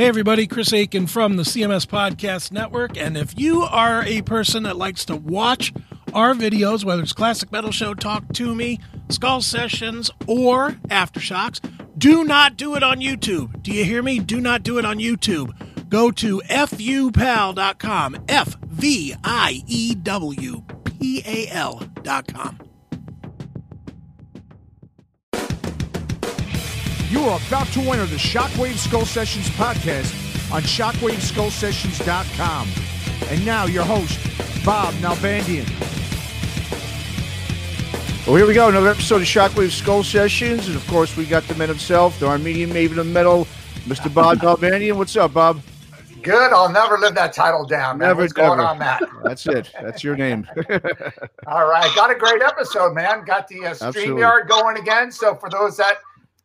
Hey, everybody, Chris Aiken from the CMS Podcast Network. And if you are a person that likes to watch our videos, whether it's Classic Metal Show, Talk to Me, Skull Sessions, or Aftershocks, do not do it on YouTube. Do you hear me? Do not do it on YouTube. Go to fupal.com, F V I E W P A L.com. You are about to enter the Shockwave Skull Sessions podcast on shockwaveskullsessions.com. And now your host, Bob Nalbandian. Well, here we go. Another episode of Shockwave Skull Sessions. And of course, we got the man himself, the Armenian Maven of Metal, Mr. Bob Nalbandian. What's up, Bob? Good. I'll never live that title down. Man. Never, What's going never. on, Matt? That's it. That's your name. All right. Got a great episode, man. Got the uh, Absolutely. StreamYard going again. So for those that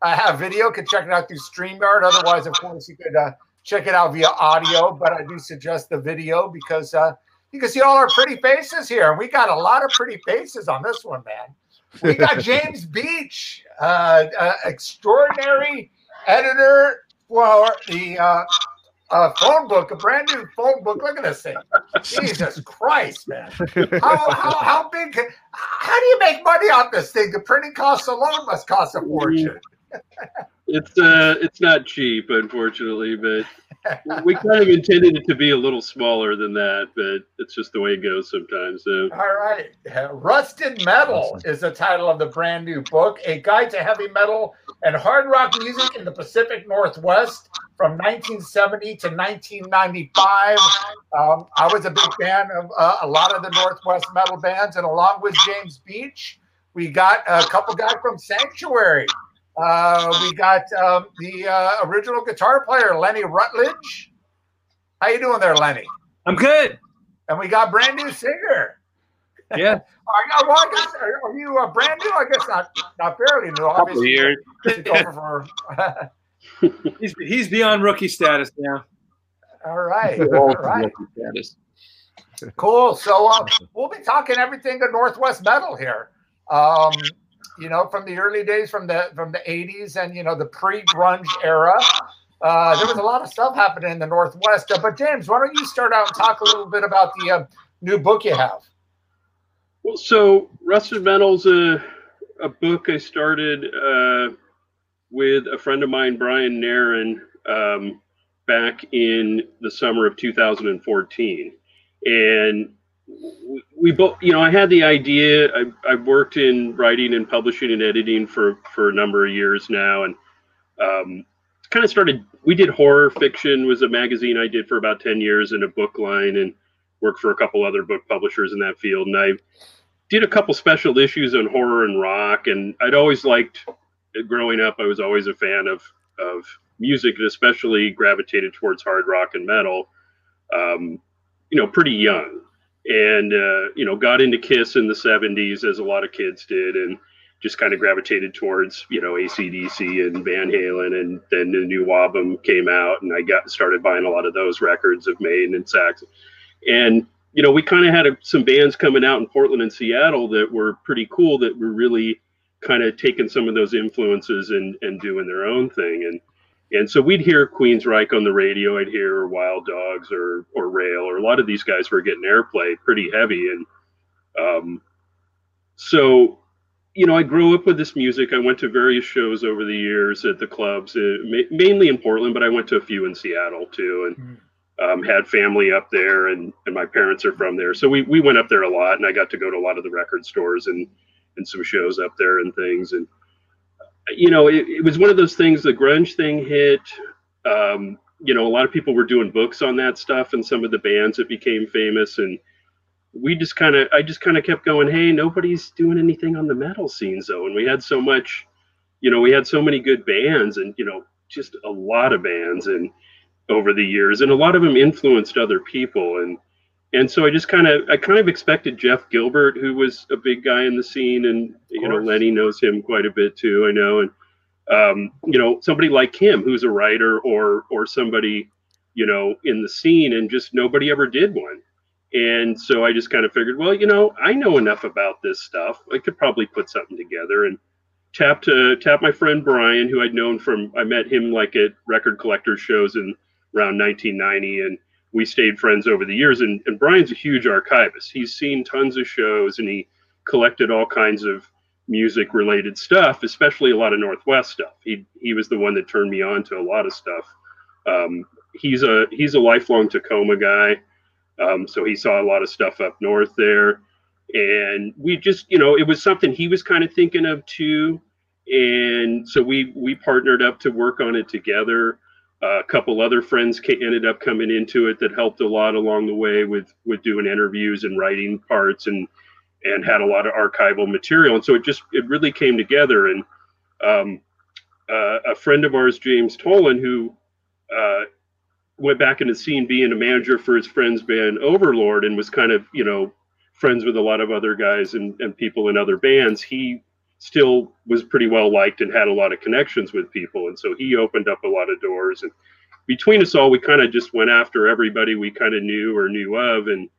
uh, have video, can check it out through StreamYard. Otherwise, of course, you could uh, check it out via audio. But I do suggest the video because uh, you can see all our pretty faces here. We got a lot of pretty faces on this one, man. We got James Beach, uh, uh, extraordinary editor for the uh, uh, phone book, a brand new phone book. Look at this thing. Jesus Christ, man. How, how, how big, how do you make money off this thing? The printing costs alone must cost a fortune. It's uh, it's not cheap, unfortunately, but we kind of intended it to be a little smaller than that, but it's just the way it goes sometimes. So All right. Uh, Rusted Metal is the title of the brand new book, A Guide to Heavy Metal and Hard Rock Music in the Pacific Northwest from 1970 to 1995. Um, I was a big fan of uh, a lot of the Northwest metal bands, and along with James Beach, we got a couple guys from Sanctuary. Uh, we got um, the uh, original guitar player, Lenny Rutledge. How you doing there, Lenny? I'm good. And we got brand new singer. Yeah. Are, well, I guess, are, are you uh, brand new? I guess not, not fairly new. Obviously, years. for. He's he's beyond rookie status now. all right, all right, cool. So uh, we'll be talking everything to Northwest metal here. Um, you know, from the early days, from the from the '80s, and you know the pre-grunge era. Uh, there was a lot of stuff happening in the Northwest. Uh, but James, why don't you start out and talk a little bit about the uh, new book you have? Well, so Rusted Metal's a, a book I started uh, with a friend of mine, Brian Nairn, um, back in the summer of 2014. And we, we both, you know, I had the idea. I, I've worked in writing and publishing and editing for, for a number of years now. And um, kind of started, we did horror fiction was a magazine I did for about 10 years in a book line and worked for a couple other book publishers in that field. And I did a couple special issues on horror and rock, and I'd always liked growing up. I was always a fan of of music, and especially gravitated towards hard rock and metal. Um, you know, pretty young, and uh, you know, got into Kiss in the '70s as a lot of kids did, and just kind of gravitated towards you know ACDC and Van Halen, and then the new Wabam came out, and I got started buying a lot of those records of Maine and Sax, and you know, we kind of had a, some bands coming out in Portland and Seattle that were pretty cool that were really kind of taking some of those influences and, and doing their own thing. And and so we'd hear Queensryche on the radio, I'd hear Wild Dogs or or Rail, or a lot of these guys were getting airplay pretty heavy. And um, so, you know, I grew up with this music. I went to various shows over the years at the clubs, uh, ma- mainly in Portland, but I went to a few in Seattle too. And um, had family up there, and, and my parents are from there, so we, we went up there a lot, and I got to go to a lot of the record stores and and some shows up there and things, and you know, it, it was one of those things. The grunge thing hit. Um, you know, a lot of people were doing books on that stuff, and some of the bands that became famous, and we just kind of, I just kind of kept going, hey, nobody's doing anything on the metal scene, though, and we had so much, you know, we had so many good bands, and you know, just a lot of bands, and over the years, and a lot of them influenced other people. And and so I just kind of I kind of expected Jeff Gilbert, who was a big guy in the scene, and you know. Lenny knows him quite a bit too. I know, and um, you know somebody like him, who's a writer or or somebody you know in the scene, and just nobody ever did one. And so I just kind of figured, well, you know, I know enough about this stuff. I could probably put something together and tapped uh, tapped my friend Brian, who I'd known from I met him like at record collector shows in around 1990, and we stayed friends over the years. And, and Brian's a huge archivist. He's seen tons of shows, and he collected all kinds of music related stuff, especially a lot of Northwest stuff. He he was the one that turned me on to a lot of stuff. Um, he's a he's a lifelong Tacoma guy, um, so he saw a lot of stuff up north there, and we just you know it was something he was kind of thinking of too, and so we we partnered up to work on it together. A couple other friends ended up coming into it that helped a lot along the way with with doing interviews and writing parts and and had a lot of archival material. And so it just it really came together. And um, uh, a friend of ours, James Tolan, who uh, went back into scene being a manager for his friend's band Overlord and was kind of you know friends with a lot of other guys and, and people in other bands. He still was pretty well liked and had a lot of connections with people. And so he opened up a lot of doors. And between us all, we kind of just went after everybody we kind of knew or knew of and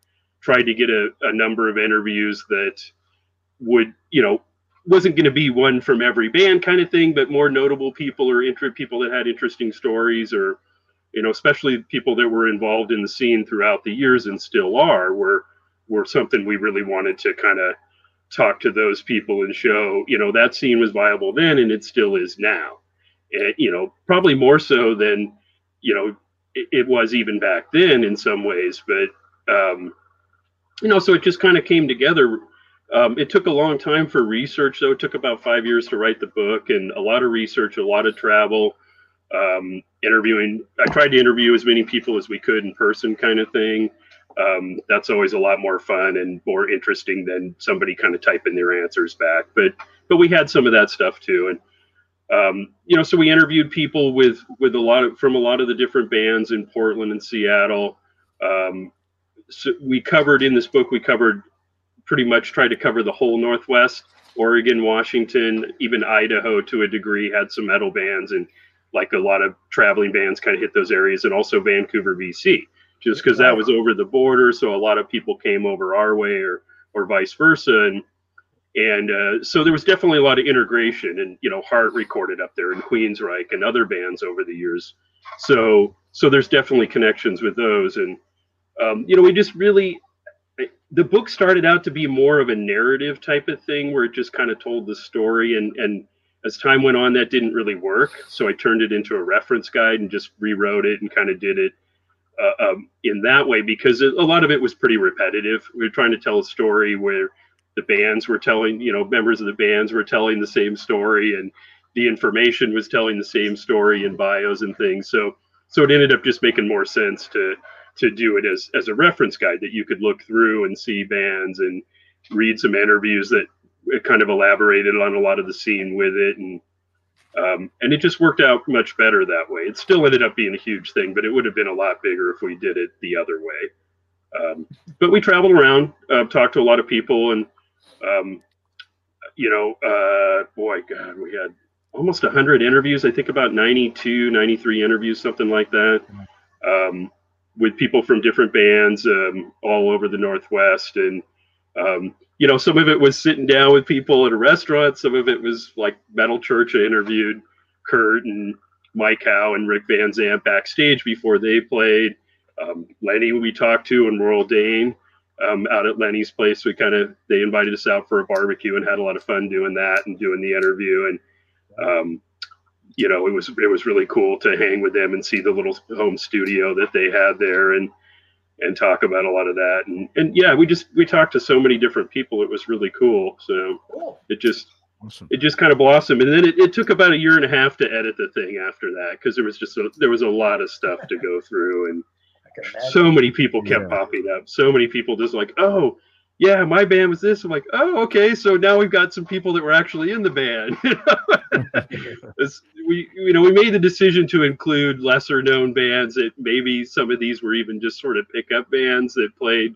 tried to get a, a number of interviews that would, you know, wasn't going to be one from every band kind of thing, but more notable people or inter- people that had interesting stories or, you know, especially people that were involved in the scene throughout the years and still are, were were something we really wanted to kind of talk to those people and show, you know, that scene was viable then and it still is now. And, you know, probably more so than, you know, it, it was even back then in some ways. But, um, you know, so it just kind of came together. Um, it took a long time for research, though. It took about five years to write the book and a lot of research, a lot of travel, um, interviewing. I tried to interview as many people as we could in person, kind of thing um, that's always a lot more fun and more interesting than somebody kind of typing their answers back. But but we had some of that stuff too, and um, you know, so we interviewed people with with a lot of from a lot of the different bands in Portland and Seattle. Um, so we covered in this book, we covered pretty much tried to cover the whole Northwest, Oregon, Washington, even Idaho to a degree had some metal bands and like a lot of traveling bands kind of hit those areas, and also Vancouver, BC just because that was over the border. So a lot of people came over our way or or vice versa. And and uh, so there was definitely a lot of integration and you know Heart recorded up there and Queensryche and other bands over the years. So so there's definitely connections with those and um, you know we just really the book started out to be more of a narrative type of thing where it just kind of told the story and and as time went on that didn't really work so i turned it into a reference guide and just rewrote it and kind of did it uh, um, in that way because a lot of it was pretty repetitive. We were trying to tell a story where the bands were telling, you know, members of the bands were telling the same story, and the information was telling the same story in bios and things. So, so it ended up just making more sense to to do it as as a reference guide that you could look through and see bands and read some interviews that kind of elaborated on a lot of the scene with it and um, and it just worked out much better that way. It still ended up being a huge thing, but it would have been a lot bigger if we did it the other way. Um, but we traveled around, uh, talked to a lot of people, and um, you know, uh, boy, God, we had almost 100 interviews. I think about 92, 93 interviews, something like that, um, with people from different bands um, all over the Northwest. And um, you know, some of it was sitting down with people at a restaurant. Some of it was like Metal Church. I interviewed Kurt and Mike Howe and Rick Van Zandt backstage before they played. Um, Lenny we talked to and Warrel Dane um, out at Lenny's place. We kind of they invited us out for a barbecue and had a lot of fun doing that and doing the interview. And um, you know, it was it was really cool to hang with them and see the little home studio that they had there and and talk about a lot of that. And and yeah, we just we talked to so many different people. It was really cool. So Cool. it just Awesome. it just kind of blossomed and then it, it took about a year and a half to edit the thing after that because there was just a, there was a lot of stuff to go through and I can imagine. so many people kept Yeah. popping up so many people just like oh yeah my band was this. I'm like oh okay so now we've got some people that were actually in the band. We you know we made the decision to include lesser known bands that maybe some of these were even just sort of pickup bands that played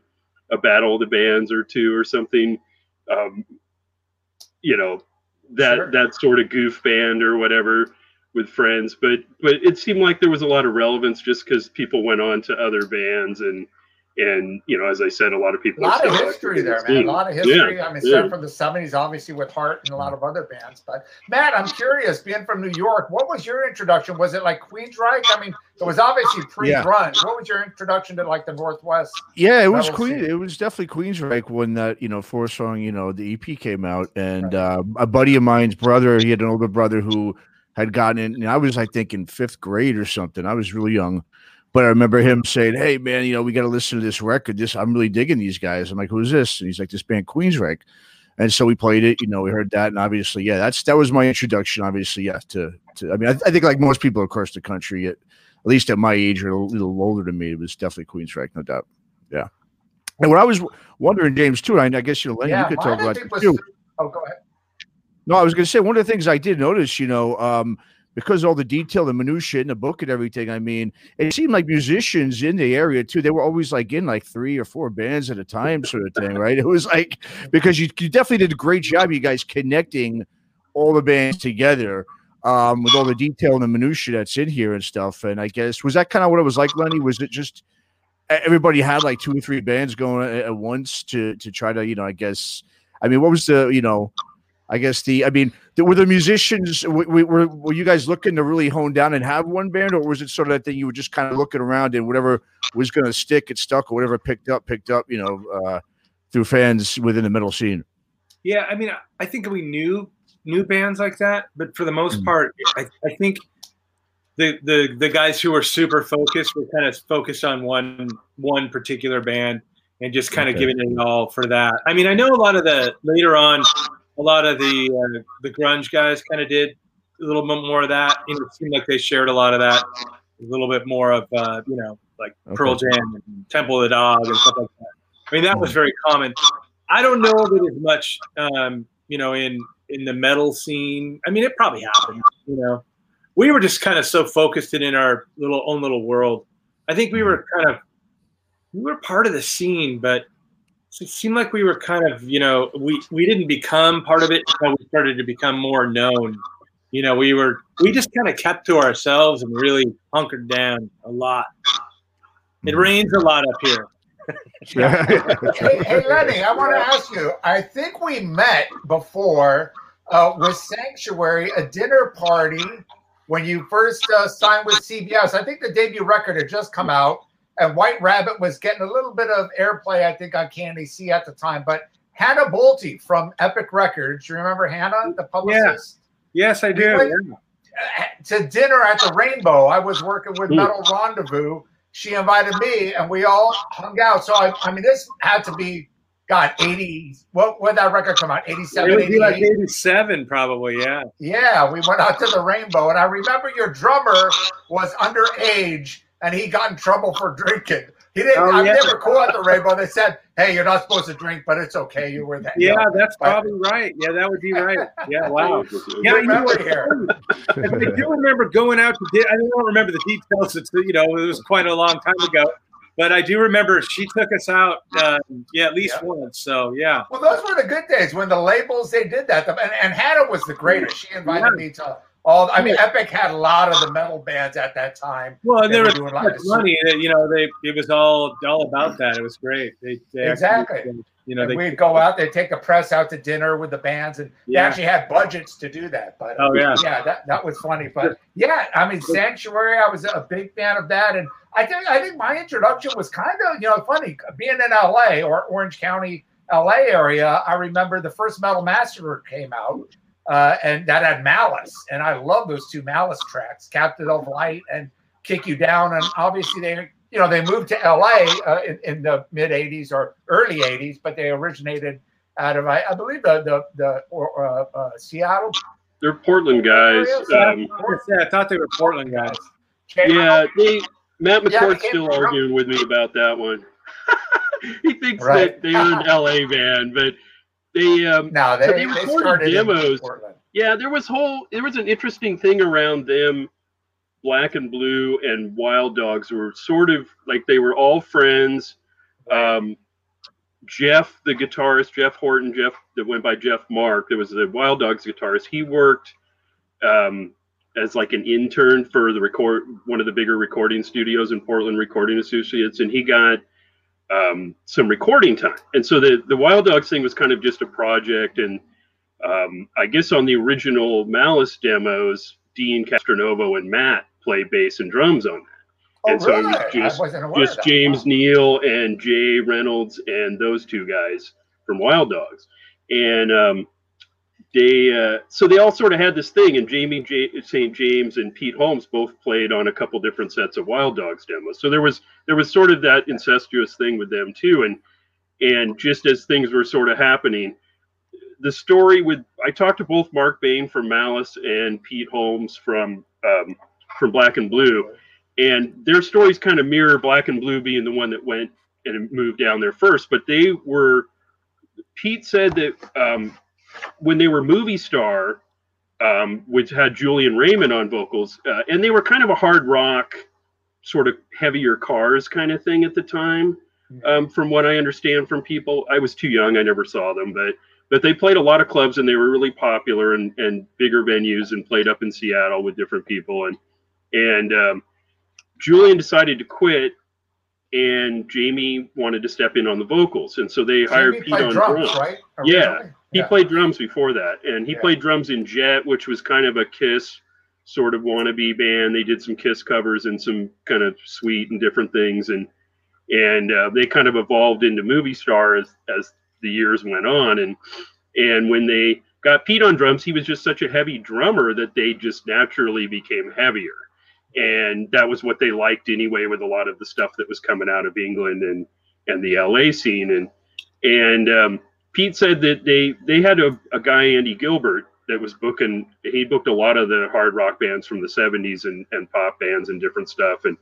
a battle of the bands or two or something um, you know that Sure. that sort of goof band or whatever with friends. But but it seemed like there was a lot of relevance just because people went on to other bands and and you know, as I said, a lot of people. A lot of history there, the man. A lot of history. Yeah, I mean, yeah. starting from the 70s, obviously with Heart and a lot of other bands. But Matt, I'm curious, being from New York, what was your introduction? Was it like Queensryche? I mean, it was obviously pre-grunge. What was your introduction to like the Northwest? Yeah, it was Metal Queen. scene. It was definitely Queensryche when that you know four song you know the EP came out, and uh, a buddy of mine's brother, he had an older brother who had gotten in, and I was I think in fifth grade or something. I was really young, but I remember him saying, "Hey man, you know we got to listen to this record. This I'm really digging these guys." I'm like, "Who's this?" And he's like, "This band Queensryche." And so we played it, you know, we heard that, and obviously, yeah, that's that was my introduction, obviously, yeah, to to. I mean, I, I think like most people across the country, at, at least at my age or a little older than me, it was definitely Queensryche, no doubt. Yeah. And what I was wondering, James, too, and I, I guess you know, Lenny, you could talk about was- too. Oh, go ahead. No, I was going to say one of the things I did notice, you know, um, because all the detail, the minutia in the book and everything. I mean, it seemed like musicians in the area too. They were always like in like three or four bands at a time, sort of thing, right? It was like because you, you definitely did a great job, you guys connecting all the bands together um, with all the detail and the minutia that's in here and stuff. And I guess was that kind of what it was like, Lenny? Was it just everybody had like two or three bands going at once to to try to, you know, I guess. I mean, what was the, you know, I guess the, I mean, the, were the musicians, w- w- were, were you guys looking to really hone down and have one band, or was it sort of that thing you were just kind of looking around and whatever was going to stick, it stuck, or whatever picked up, picked up, you know, uh, through fans within the metal scene? Yeah, I mean, I- think we knew knew bands like that, but for the most Mm. part, I, I think the the the guys who were super focused were kind of focused on one one particular band and just kind of giving it all for that. I mean, I know a lot of the later on, a lot of the uh, the grunge guys kind of did a little bit more of that. You know, it seemed like they shared a lot of that, a little bit more of uh, you know like Pearl Jam and Temple of the Dog and stuff like that. I mean, that was very common. I don't know of it as much, um, you know, in in the metal scene. I mean, it probably happened. You know, we were just kind of so focused in our little own little world. I think we were kind of we were part of the scene, but it seemed like we were kind of, you know, we we didn't become part of it until we started to become more known. You know, we were we just kind of kept to ourselves and really hunkered down a lot. It rains a lot up here. hey, hey, Lenny, I want to ask you. I think we met before uh, with Sanctuary, a dinner party when you first uh, signed with CBS. I think the debut record had just come out, and White Rabbit was getting a little bit of airplay, I think, on KNAC at the time. But Hannah Bolte from Epic Records, you remember Hannah, the publicist? Yes, I do. went- Uh, To dinner at the Rainbow. I was working with Hmm. Metal Rendezvous. She invited me, and we all hung out. So I, I mean, this had to be God, 80. What when that record come out? 87, It would be like 87, probably. Yeah. Yeah, we went out to the Rainbow, and I remember your drummer was underage, and he got in trouble for drinking. He didn't. Oh, I mean, yeah. they were cool at the Rainbow. They said, "Hey, you're not supposed to drink, but it's okay. You were there." Yeah, You know, that's but- probably right. Yeah, that would be right. Yeah, wow. Yeah, you know memory here. I do remember going out to dinner. I don't remember the details. It's you know it was quite a long time ago, but I do remember she took us out. Um, yeah, at least Yeah. once. So yeah, Well, those were the good days when the labels they did that, and, and Hannah was the greatest. She invited me to all. I mean, Epic had a lot of the metal bands at that time. well, and They were doing so a lot of money. That, you know, they it was all all about that. It was great. They, they actually, Exactly. you know, they we'd go out, they'd take the press out to dinner with the bands, and they actually had budgets to do that. But Oh, yeah. yeah, that, that was funny. But yeah, I mean, Sanctuary, I was a big fan of that, and I think I think my introduction was kind of you know funny being in L.A. or Orange County, L.A. area. I remember the first Metal Massacre came out, uh, and that had Malice, and I love those two Malice tracks, Captain of Light and Kick You Down, and obviously they you know they moved to L.A. Uh, in, in the mid '80s or early '80s, but they originated out of I, I believe the the the or, uh, uh, Seattle. They're Portland guys. Um, yeah, I thought they were Portland guys. yeah, they Matt Yeah, McCourt's still arguing with me about that one. he thinks Right. that they're an LA band, but they um, No, they, So they, they started demos. Yeah, there was whole there was an interesting thing around them. Black and Blue and Wild Dogs were sort of like they were all friends. Um, Jeff, the guitarist, Jeff Horton, Jeff that went by Jeff Mark, that was the Wild Dogs guitarist. He worked um, as like an intern for the record one of the bigger recording studios in Portland, Recording Associates, and he got um, some recording time. And so the the Wild Dogs thing was kind of just a project. And um, I guess on the original Malice demos, Deen Castronovo and Matt play bass and drums on that. Oh, and so it really? was just I wasn't aware of just. James. Neal and Jay Reynolds and those two guys from Wild Dogs, and um, they uh, so they all sort of had this thing, and Jamie J- St. James and Pete Holmes both played on a couple different sets of Wild Dogs demos. So there was there was sort of that incestuous thing with them too, and and just as things were sort of happening, the story with I talked to both Mark Bain from Malice and Pete Holmes from um, from Black and Blue, and their stories kind of mirror Black and Blue being the one that went and moved down there first. But they were Pete said that um, when they were Movie Star, um, which had Julian Raymond on vocals, uh, and they were kind of a hard rock, sort of heavier cars kind of thing at the time. Um, from what I understand from people, I was too young; I never saw them, but but they played a lot of clubs and they were really popular and, and bigger venues and played up in Seattle with different people and and um, Julian decided to quit and Jamie wanted to step in on the vocals and so they hired Pete on drums, drums. right? Yeah. He played drums before that, and he Yeah. played drums in Jet, which was kind of a Kiss sort of wannabe band. They did some Kiss covers and some kind of sweet and different things, and and uh, they kind of evolved into movie star as as the years went on. And and when they got Pete on drums, he was just such a heavy drummer that they just naturally became heavier, and that was what they liked anyway with a lot of the stuff that was coming out of England and and the LA scene and and um, Pete said that they they had a, a guy Andy Gilbert that was booking. He booked a lot of the hard rock bands from the '70s and and pop bands and different stuff. And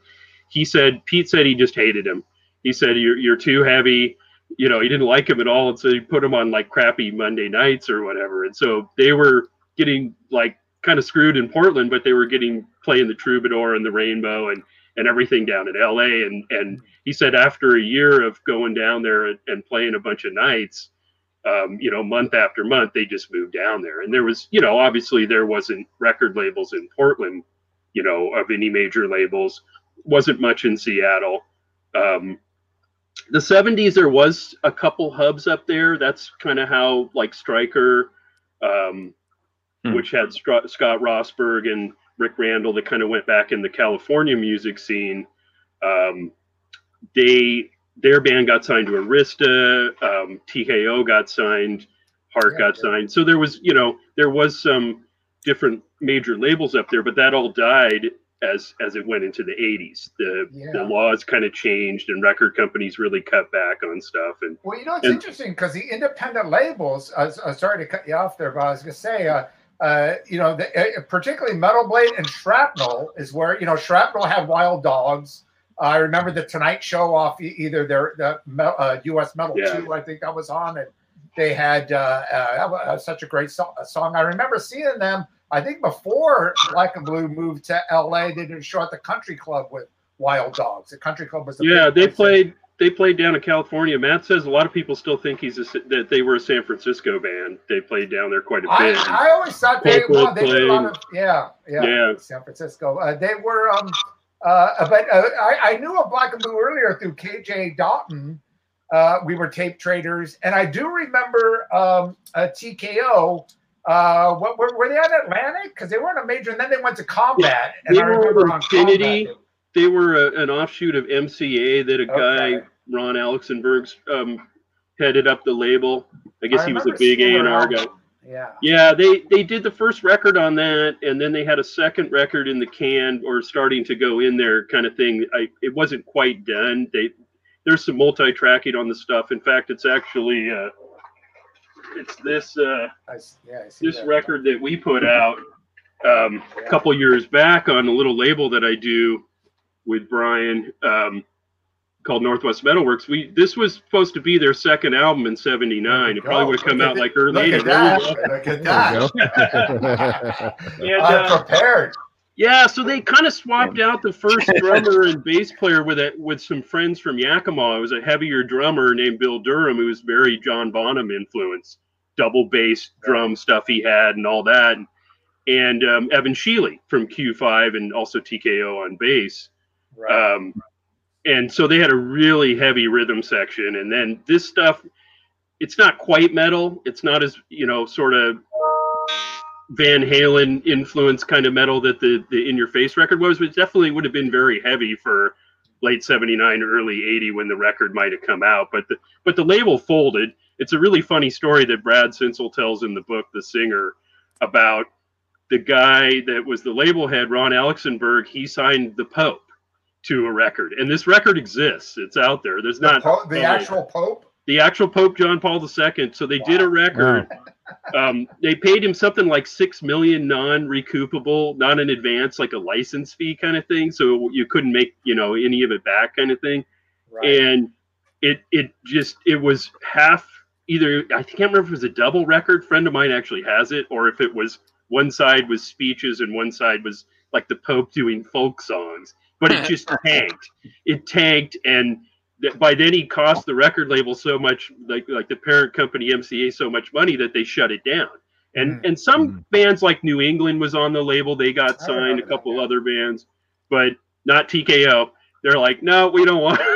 he said Pete said he just hated him. He said you're you're too heavy. You know he didn't like him at all, and so he put him on like crappy Monday nights or whatever. And so they were getting like kind of screwed in Portland, but they were getting playing the Troubadour and the Rainbow and and everything down in LA. And and he said after a year of going down there and, and playing a bunch of nights, um, you know, month after month, they just moved down there. And there was, you know, obviously there wasn't record labels in Portland, you know, of any major labels. Wasn't much in Seattle. Um, the 70s, there was a couple hubs up there. That's kind of how, like, Stryker, um, Hmm. which had Scott Rosberg and Rick Randall, that kind of went back in the California music scene. Um, they their band got signed to Arista. Um, TKO got signed. Heart Yeah, got yeah. signed. So there was, you know, there was some different major labels up there, but that all died as as it went into the 80s. The Yeah. the laws kind of changed, and record companies really cut back on stuff. And Well, you know, it's And- interesting because the independent labels, uh, uh, sorry to cut you off there, but I was going to say, uh, uh, you know, the, uh, particularly Metal Blade and Shrapnel is where, you know, Shrapnel had Wild Dogs. I remember the Tonight Show off either their the uh, US Metal Yeah. 2, I think that was on, and they had uh, uh, such a great so- song. I remember seeing them, I think before Black and Blue moved to LA, they did a show at the Country Club with Wild Dogs. The Country Club was the yeah, they played they played down in California. Matt says a lot of people still think he's a, that they were a San Francisco band. They played down there quite a bit. I always thought they, well, they did a lot of yeah, yeah, Yeah. San Francisco. Uh, they were, um, uh, but uh, I, I knew of Black and Blue earlier through KJ Doughton. Uh, we were tape traders, and I do remember um, TKO. Uh, what were, were they on Atlantic? Because they weren't a major, and then they went to Combat. and they I were remember with on Infinity. Combat, they were a, an offshoot of MCA that a guy Okay. Ron Alexenberg um, headed up the label. I guess I he was a big A and R guy. Yeah. Yeah, they they did the first record on that, and then they had a second record in the can or starting to go in there, kind of thing. I it wasn't quite done. They there's some multi-tracking on the stuff. In fact, it's actually uh, it's this uh, I, yeah, I see this that. record that we put out um, a couple years back on a little label that I do with Brian um, called Northwest Metalworks. We this was supposed to be their second album in '79. It probably would have come out like early Look at 80s. that. Look at that. And, I'm uh, prepared. yeah, so they kind of swapped out the first drummer and bass player with it with some friends from Yakima. It was a heavier drummer named Bill Durham, who was very John Bonham influenced, double bass drum stuff he had and all that, and um, Evan Sheely from Q5 and also TKO on bass. Right. Um, and so they had a really heavy rhythm section, and then this stuff. It's not quite metal. It's not as you know, sort of Van Halen influence kind of metal that the the In Your Face record was, but it definitely would have been very heavy for late 79 early 80 when the record might have come out but the but the label folded it's a really funny story that brad sinsel tells in the book the singer about the guy that was the label head ron alexenberg he signed the pope to a record and this record exists it's out there there's The, not po- the actual Pope. the actual Pope John Paul II. So they did a record. Um, they paid him something like six million non-recoupable, not in advance, like a license fee kind of thing. So you couldn't make you know any of it back, kind of thing. Right. And it it just it was half either I can't remember if it was a double record. Friend of mine actually has it, or if it was one side was speeches and one side was like the Pope doing folk songs. But it just tanked. It tanked, and th- by then he cost the record label so much, like like the parent company MCA, so much money that they shut it down. And and some bands like New England was on the label. They got signed. A remember that, couple yeah. other bands, but not TKO. They're like, no, we don't want.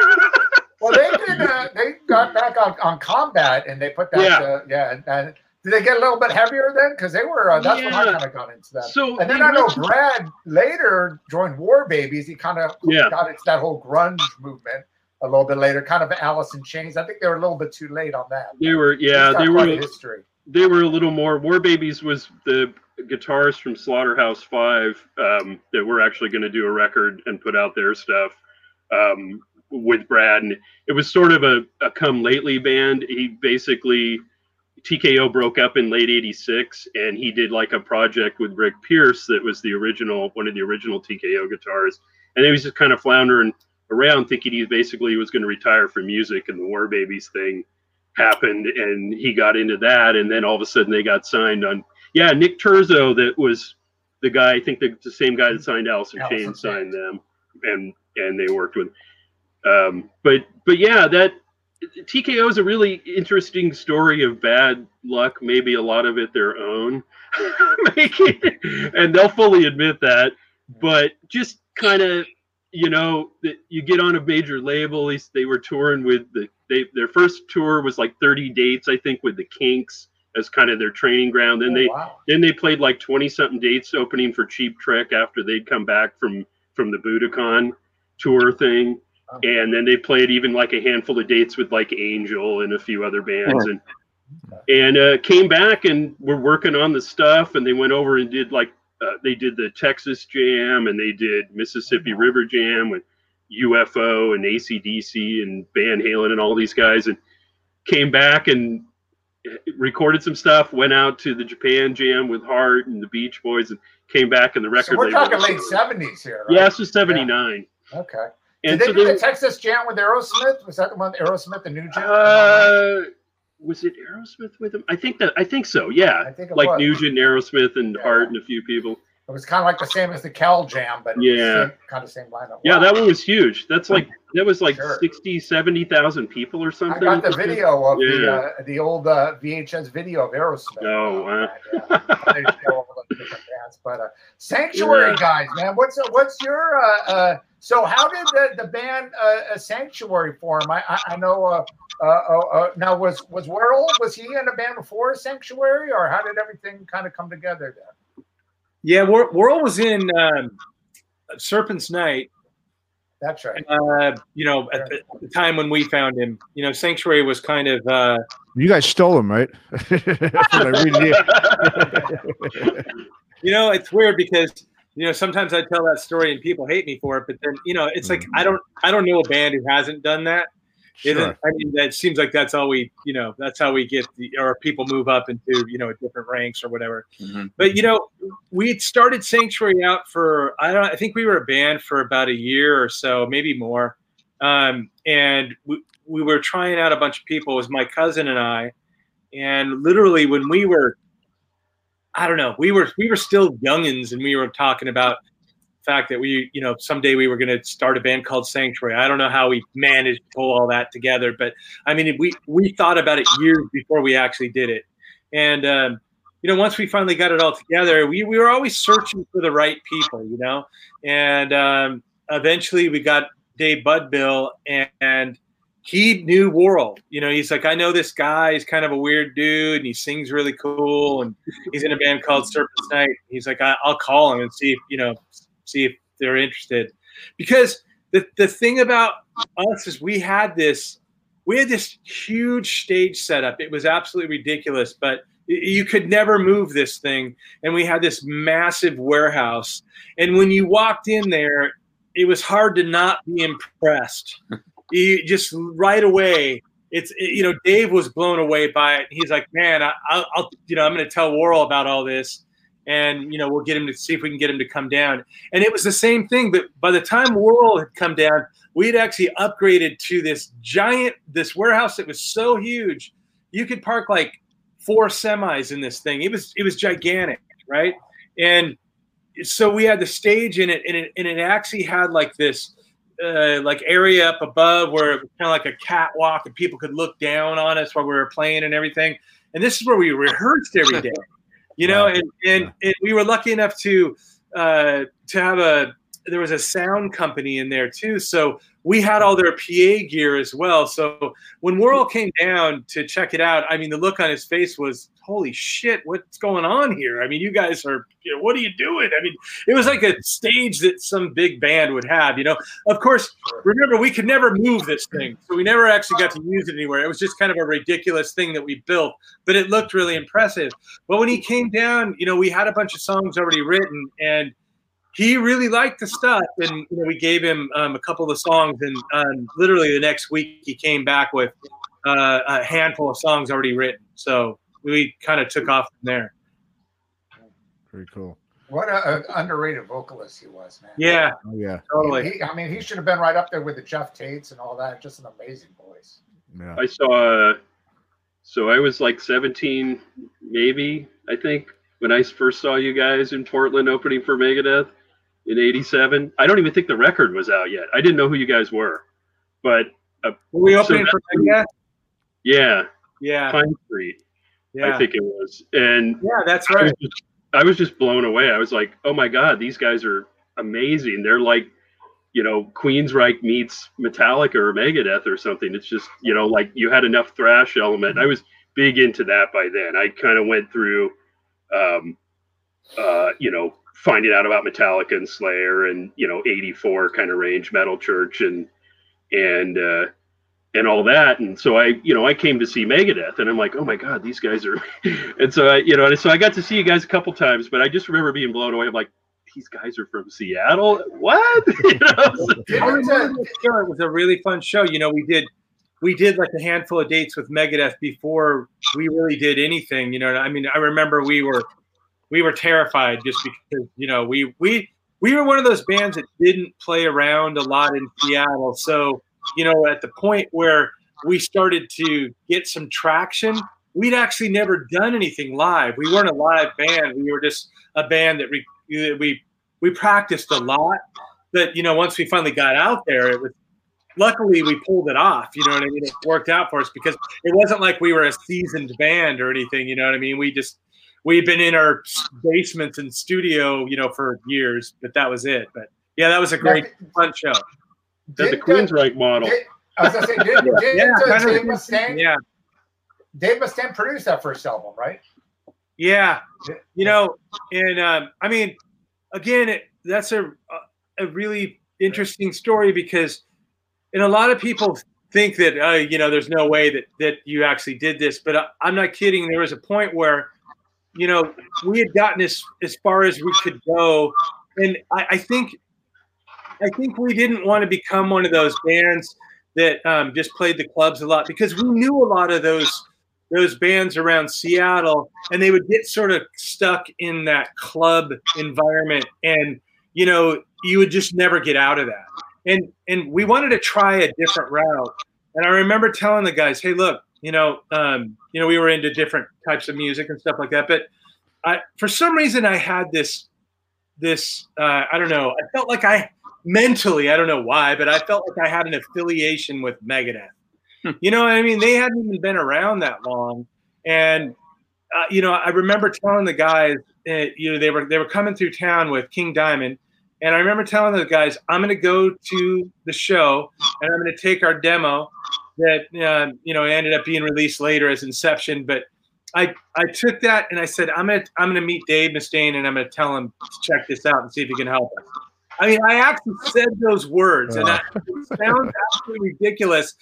Well, they did. Uh, they got back on, on combat, and they put that. Yeah. Uh, yeah. And, and did they get a little bit heavier then? Because they were. Uh, that's when I kind of got into that. so and then I know Brad later joined War Babies. He kind of Yeah. got into that whole grunge movement a little bit later, kind of Alice in Chains. I think they were a little bit too late on that. they were yeah they were history. they were a little more. War Babies was the guitarist from Slaughterhouse Five um, that we're actually going to do a record and put out their stuff um, with Brad, and it was sort of a, a come lately band. He basically TKO broke up in late '86, and he did like a project with Rick Pierce that was the original one of the original TKO guitars, and he was just kind of floundering around, thinking he basically was going to retire from music, and the War Babies thing happened and he got into that and then all of a sudden they got signed on yeah nick terzo that was the guy i think the, the same guy that signed alice in Chains. signed them and and they worked with um but but yeah that tko is a really interesting story of bad luck maybe a lot of it their own making and they'll fully admit that but just kind of you know that you get on a major label. At least they were touring with the they their first tour was like 30 dates, I think, with the Kinks as kind of their training ground. Then Oh, they wow. then they played like 20 something dates opening for Cheap Trick after they'd come back from from the Budokan tour thing. And then they played even like a handful of dates with like Angel and a few other bands and and uh, came back and were working on the stuff and they went over and did like uh, they did the Texas Jam and they did Mississippi River Jam with UFO and ACDC and Van Halen and all these guys and came back and recorded some stuff. Went out to the Japan Jam with Heart and the Beach Boys and came back and the record So we're talking late seventies here. Right? Yeah, this was '79. Okay. Did they do the Texas Jam with Aerosmith? Was that the one Aerosmith, the new jam? uh, was it Aerosmith with him? I think that I think so. Yeah, I think it like was. Nugent, Aerosmith, and Yeah. Heart and a few people. It was kind of like the same as the Cal Jam, but it was Yeah. same, kind of same lineup. Yeah, Wow. that one was huge. That's like that was like Sure. 60, 70,000 people or something. I got the video of the uh, the old uh, VHS video of Aerosmith. Oh, wow. Yeah. All the different bands. But uh, Sanctuary Yeah. guys, man, what's what's your uh, uh, so how did the, the band uh, Sanctuary form? I I, I know uh, uh, uh, uh, now was was Warrel was he in a band before Sanctuary or how did everything kind of come together there? Yeah, Wor- Warrel was in um, Serpent's Night. That's right. Uh, you know, at the, at the time when we found him, you know, Sanctuary was kind of. Uh, You guys stole him, right? That's what I read you know, it's weird because you know sometimes I tell that story and people hate me for it, but then you know, it's like I don't I don't know a band who hasn't done that. Isn't- Sure. I mean, that seems like that's how we, you know, that's how we get the, or people move up into, you know, different ranks or whatever. But you know, we started Sanctuary out for I don't, I think we were a band for about a year or so, maybe more. Um, and we, we were trying out a bunch of people. It was my cousin and I, and literally when we were, I don't know, we were we were still youngins, and we were talking about the fact that we, you know, someday we were going to start a band called Sanctuary. I don't know how we managed to pull all that together, but I mean, we we thought about it years before we actually did it, and. Um, you know, once we finally got it all together, we, we were always searching for the right people, you know, and um, eventually we got Dave Budbill, and, and he knew Warrel. You know, he's like, I know this guy. He's kind of a weird dude, and he sings really cool, and he's in a band called Serpent's Night. He's like, I, will call him and see if you know, see if they're interested, because the the thing about us is we had this, we had this huge stage setup. It was absolutely ridiculous, but you could never move this thing, and we had this massive warehouse, and when you walked in there, it was hard to not be impressed he just right away it's you know Dave was blown away by it. He's like, man, I, will you know I'm going to tell Warrel about all this, and you know we'll get him to see if we can get him to come down. And it was the same thing, but by the time Warrel had come down, we had actually upgraded to this giant this warehouse that was so huge, you could park like four semis in this thing. It was it was gigantic, right? And so we had the stage in it, and it and it actually had like this uh, like area up above where it was kind of like a catwalk and people could look down on us while we were playing and everything. And this is where we rehearsed every day, you know. And and, and we were lucky enough to uh, to have a there was a sound company in there too, so we had all their PA gear as well. So when Warrel came down to check it out, I mean, the look on his face was, "Holy shit, what's going on here?" I mean, you guys are, you know, what are you doing? I mean, it was like a stage that some big band would have. You know, of course, remember we could never move this thing, so we never actually got to use it anywhere. It was just kind of a ridiculous thing that we built, but it looked really impressive. But when he came down, you know, we had a bunch of songs already written and he really liked the stuff, and you know, we gave him um, a couple of songs, and um, literally the next week he came back with uh, a handful of songs already written. So we kind of took off from there. Very cool. What an underrated vocalist he was, man. Yeah, oh, yeah, totally. He, I mean, he should have been right up there with the Jeff Tates and all that. Just an amazing voice. Yeah. I saw. Uh, so I was like 17, maybe I think, when I first saw you guys in Portland opening for Megadeth in '87. I don't even think the record was out yet. I didn't know who you guys were, but uh, were we opening so for Megadeth? Yeah, yeah, Pine Street. Yeah. I think it was, and yeah, that's right. I was, just, I was just blown away. I was like, oh my god, these guys are amazing. They're like you know, Queensryche meets Metallica or Megadeth or something. It's just, you know, like you had enough thrash element. I was big into that by then. I kind of went through, um, uh, you know, finding out about Metallica and Slayer and you know 84 kind of range metal church and and uh and all that. And so I you know I came to see Megadeth and I'm like oh my god these guys are and so I you know and so I got to see you guys a couple times but I just remember being blown away. I'm like these guys are from Seattle? What? You know? it was a really fun show. You know we did we did like a handful of dates with Megadeth before we really did anything you know I mean I remember we were we were terrified just because you know we we we were one of those bands that didn't play around a lot in Seattle. So you know, at the point where we started to get some traction, we'd actually never done anything live. We weren't a live band. We were just a band that we we we practiced a lot. But you know, once we finally got out there, it was luckily we pulled it off. You know what I mean? It worked out for us because it wasn't like we were a seasoned band or anything. You know what I mean? We just we've been in our basements and studio, you know, for years, but that was it. But yeah, that was a great now, fun show. The, the Queensryche model. Did, I was gonna say, did, did, yeah, uh, Dave Mustaine, yeah. Dave Mustaine produced that first album, right? Yeah, you know, and um, I mean, again, it, that's a a really interesting story because, and a lot of people think that uh, you know, there's no way that that you actually did this, but I, I'm not kidding. There was a point where you know, we had gotten as as far as we could go, and I, I think, I think we didn't want to become one of those bands that um, just played the clubs a lot because we knew a lot of those those bands around Seattle, and they would get sort of stuck in that club environment, and you know, you would just never get out of that. And and we wanted to try a different route. And I remember telling the guys, "Hey, look, you know, um, you know, we were into different types of music and stuff like that. But I, for some reason, I had this, this, uh, I don't know, I felt like I mentally, I don't know why, but I felt like I had an affiliation with Megadeth. Hmm. You know, I mean, they hadn't even been around that long, and uh, you know, I remember telling the guys, uh, you know, they were they were coming through town with King Diamond, And I remember telling the guys, I'm going to go to the show and I'm going to take our demo that uh, you know ended up being released later as Inception. But I I took that and I said I'm gonna I'm gonna meet Dave Mustaine and I'm gonna tell him to check this out and see if he can help us. I mean, I actually said those words, and that sounds absolutely ridiculous,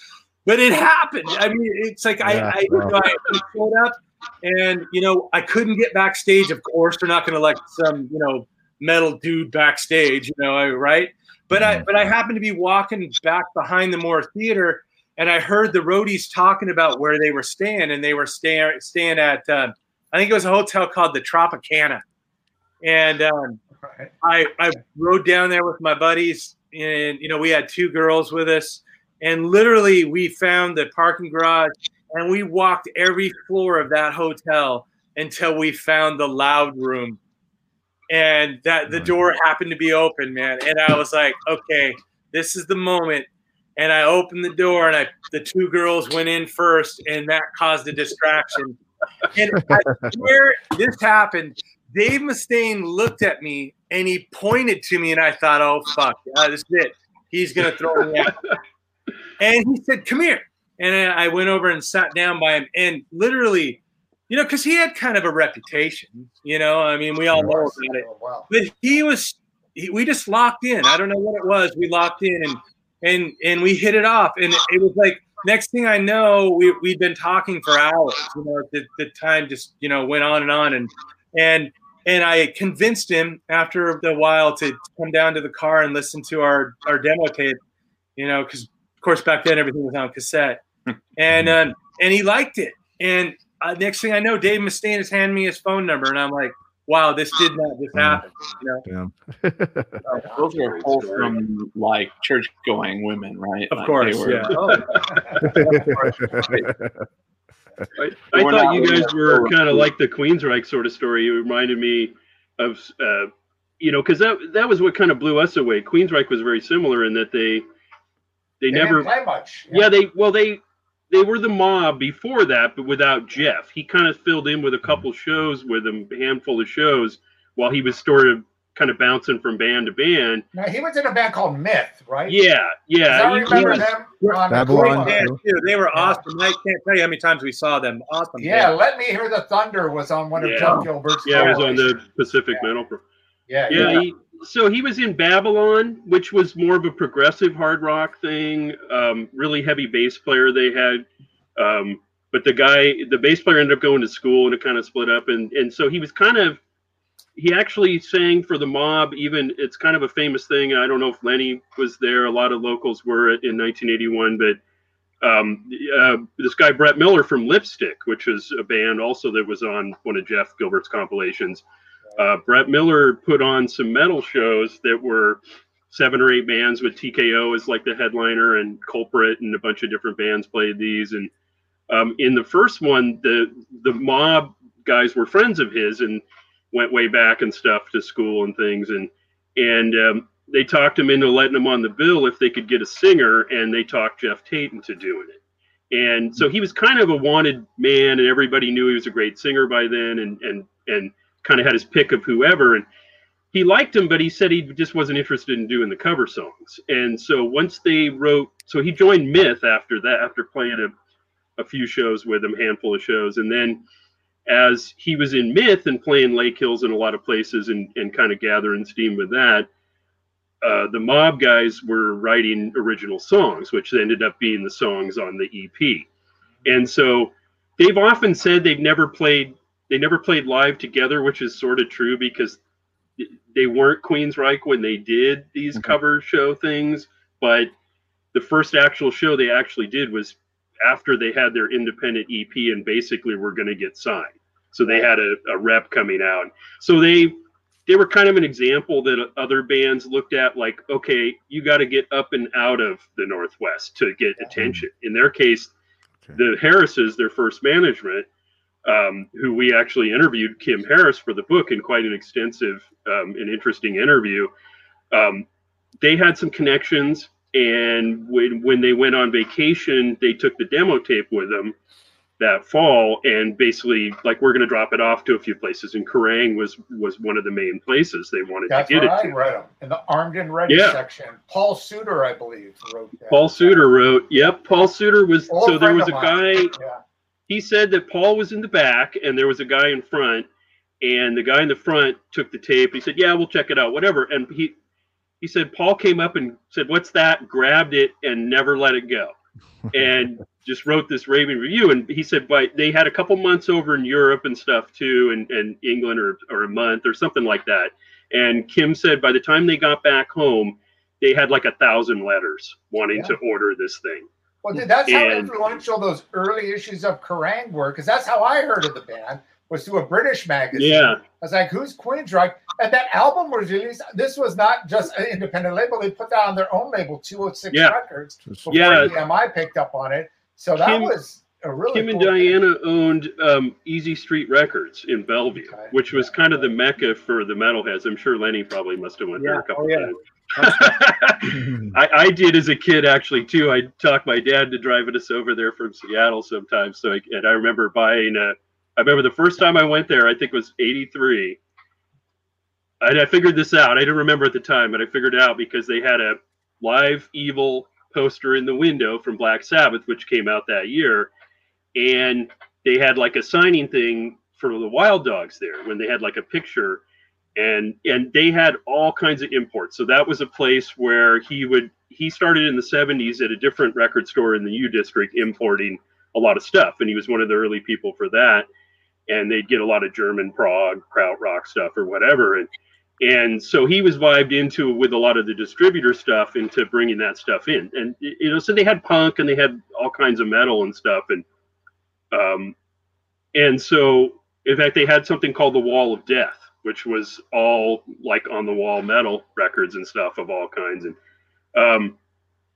but it happened. I mean, it's like Yeah. I, I, you know, I showed up, and you know, I couldn't get backstage. Of course, they're not going to let some you know metal dude backstage, you know, right? But I but I happened to be walking back behind the Moore Theater, and I heard the roadies talking about where they were staying, and they were staying staying at uh, I think it was a hotel called the Tropicana, and um, Right. I I rode down there with my buddies, and you know we had two girls with us, and literally we found the parking garage, and we walked every floor of that hotel until we found the loud room, and that the door happened to be open, man, and I was like, okay, this is the moment. And I opened the door, and I the two girls went in first, and that caused a distraction. And I swear this happened. Dave Mustaine looked at me and he pointed to me, and I thought, "Oh fuck, uh, this is it. He's gonna throw me out." and he said, "Come here." And I went over and sat down by him, and literally, you know, because he had kind of a reputation. You know, I mean, we all know about it. Oh. But he was, he, we just locked in. I don't know what it was. We locked in, and and and we hit it off, and it was like. Next thing I know, we we'd been talking for hours. You know, the, the time just you know went on and on, and and and I convinced him after a while to come down to the car and listen to our our demo tape. You know, because of course back then everything was on cassette, and um, and he liked it. And uh, next thing I know, Dave Mustaine is handing me his phone number, and I'm like, "Wow, this did not just happen." You know, Those were wholesome, like church going women, right? of Like, course, were- yeah. Oh, I, I thought you guys were kind of like the Queensryche sort of story. It reminded me of, uh, you know, because that that was what kind of blew us away. Queensryche was very similar in that they they They never, didn't play much. yeah, they well they they were the mob before that, but without Geoff. He kind of filled in with a couple shows with him, a handful of shows, while he was sort of kind of bouncing from band to band. Now, he was in a band called Myth, right? Yeah, yeah. I he- he remember was- them? on Babylon. Great yeah, Band. too. They were awesome. I can't tell you how many times we saw them. Awesome. Yeah, Let Me Hear the Thunder was on one of Yeah. Jeff Gilbert's. yeah, it was on the Pacific Yeah. Metal. Pro- Yeah, yeah, yeah. He, so he was in Babylon, which was more of a progressive hard rock thing. Um, really heavy bass player they had, um, but the guy, the bass player, ended up going to school and it kind of split up, and and so he was kind of. He actually sang for the mob. Even it's kind of a famous thing. I don't know if Lenny was there. A lot of locals were in 1981, but um, uh, this guy Brett Miller from Lipstick, which is a band also that was on one of Jeff Gilbert's compilations. Uh, Brett Miller put on some metal shows that were seven or eight bands with TKO as like the headliner and Culprit and a bunch of different bands played these. And um, in the first one, the the mob guys were friends of his and went way back and stuff to school and things. And and um, they talked him into letting him on the bill if they could get a singer, and they talked Geoff Tate into doing it. And so he was kind of a wanted man, and everybody knew he was a great singer by then, and and and kind of had his pick of whoever. And he liked him, but he said he just wasn't interested in doing the cover songs. And so once they wrote, so he joined Myth after that, after playing a, a few shows with him, handful of shows, and then as he was in Myth and playing Lake Hills in a lot of places and, and kind of gathering steam with that, uh, the mob guys were writing original songs, which ended up being the songs on the EP. And so they've often said they've never played they never played live together, which is sort of true because they weren't Queensryche when they did these Mhm. cover show things. But the first actual show they actually did was after they had their independent EP and basically were going to get signed. So they had a, a rep coming out. So they they were kind of an example that other bands looked at like, okay, you got to get up and out of the Northwest to get attention. In their case, Okay. the Harrises, their first management, um, who we actually interviewed Kim Harris for the book in quite an extensive um, and interesting interview. Um, they had some connections, and when when they went on vacation, they took the demo tape with them, that fall and basically like we're going to drop it off to a few places and Kerrang was was one of the main places they wanted That's to get it I to. read them in the Armed and Ready Yeah. section. Paul Suter, I believe, wrote that. Paul Suter wrote, "Yep, Paul Suter was Old so there was a guy. Yeah. He said that Paul was in the back and there was a guy in front, and the guy in the front took the tape. He said, "Yeah, we'll check it out, whatever." And he he said Paul came up and said, "What's that?" Grabbed it and never let it go, and just wrote this raving review. And he said, "But they had a couple months over in Europe and stuff too, and and England or or a month or something like that." And Kim said by the time they got back home, they had like a thousand letters wanting Yeah. to order this thing. Well, dude, that's how And- influential those early issues of Kerrang were, because that's how I heard of the band was through a British magazine. Yeah. I was like, "Who's Queensryche?" And that album was released. This was not just an independent label; they put that on their own label, 206 Yeah. Records. Before Yeah. EMI picked up on it, so that Kim- was a really Kim and cool thing. Diana owned um, Easy Street Records in Bellevue, Okay. which was kind of the mecca for the metalheads. I'm sure Lenny probably must have went there a couple Oh, yeah. times. I, I did as a kid actually too. I talked my dad to driving us over there from Seattle sometimes. So I, and I remember buying a. I remember the first time I went there. I think it was '83. And I figured this out. I didn't remember at the time, but I figured it out because they had a live evil poster in the window from Black Sabbath, which came out that year, and they had like a signing thing for the Wild Dogs there when they had like a picture and and they had all kinds of imports. So that was a place where he would he started in the 70s at a different record store in the U district importing a lot of stuff. And he was one of the early people for that. And they'd get a lot of German prog krautrock stuff or whatever. And and so he was vibed into with a lot of the distributor stuff into bringing that stuff in. And you know so they had punk and they had all kinds of metal and stuff. And um and so in fact they had something called the wall of death which was all like on the wall metal records and stuff of all kinds. And um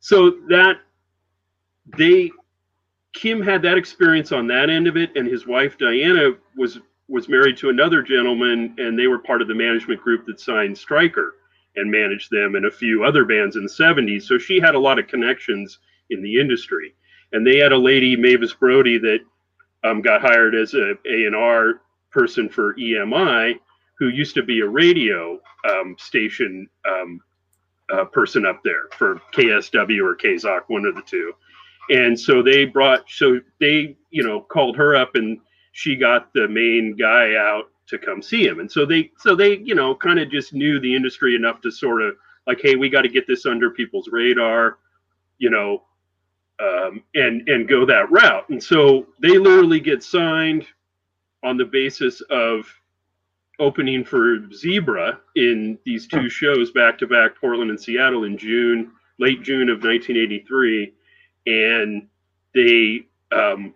so that they kim had that experience on that end of it and his wife diana was was married to another gentleman and they were part of the management group that signed Stryker and managed them and a few other bands in the 70s so she had a lot of connections in the industry. And they had a lady mavis brody that um, got hired as a a&r person for emi who used to be a radio um, station um, uh, person up there for KISW or KZOK one of the two. And so they brought so they you know called her up and she got the main guy out to come see him. And so they so they you know kind of just knew the industry enough to sort of like hey we got to get this under people's radar you know um, and and go that route. And so they literally get signed on the basis of opening for zebra in these two shows back to back portland and seattle in june late june of 1983 and they um,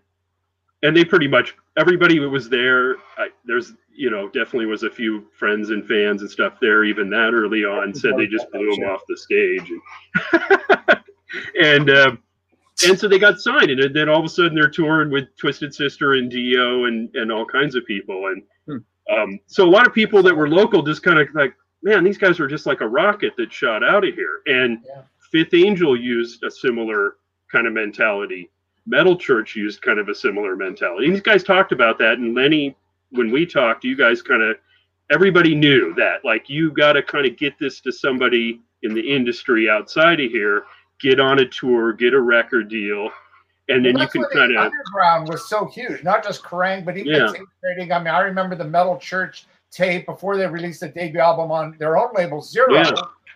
and they pretty much everybody who was there. I, there's you know definitely was a few friends and fans and stuff there even that early on said they just blew them off the stage. And uh, and so they got signed and then all of a sudden they're touring with Twisted Sister and Dio and and all kinds of people and um, so a lot of people that were local just kind of like man these guys were just like a rocket that shot out of here and Yeah. Fifth Angel used a similar kind of mentality. Metal Church used kind of a similar mentality. And these guys talked about that. And Lenny, when we talked, you guys kind of, everybody knew that. Like, you got to kind of get this to somebody in the industry outside of here, get on a tour, get a record deal. And then Well, you can kind of, underground was so huge, not just Kerrang, but even Yeah. trading. I mean, I remember the Metal Church tape before they released the debut album on their own label, Zero, Yeah.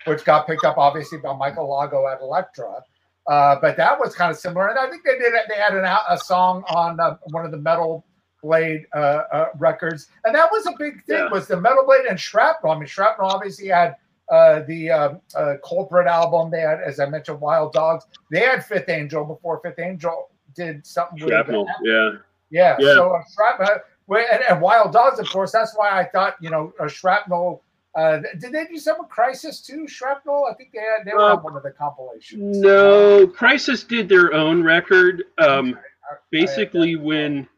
which got picked up obviously by Michael Alago at Elektra. Uh, but that was kind of similar, and I think they did. They had an, a song on uh, one of the Metal Blade uh, uh, records, and that was a big thing. Yeah. Was the Metal Blade and Shrapnel? I mean, Shrapnel obviously had uh, the uh, uh, Culprit album. They had, as I mentioned, Wild Dogs. They had Fifth Angel before Fifth Angel did something with. Yeah. Yeah. Yeah. So uh, shrapnel and, and Wild Dogs, of course. That's why I thought you know a shrapnel. Uh, did they do some with Crisis too? Shrapnel. I think they had, they were Uh, on one of the compilations. No, Crisis did their own record. Um, I- basically when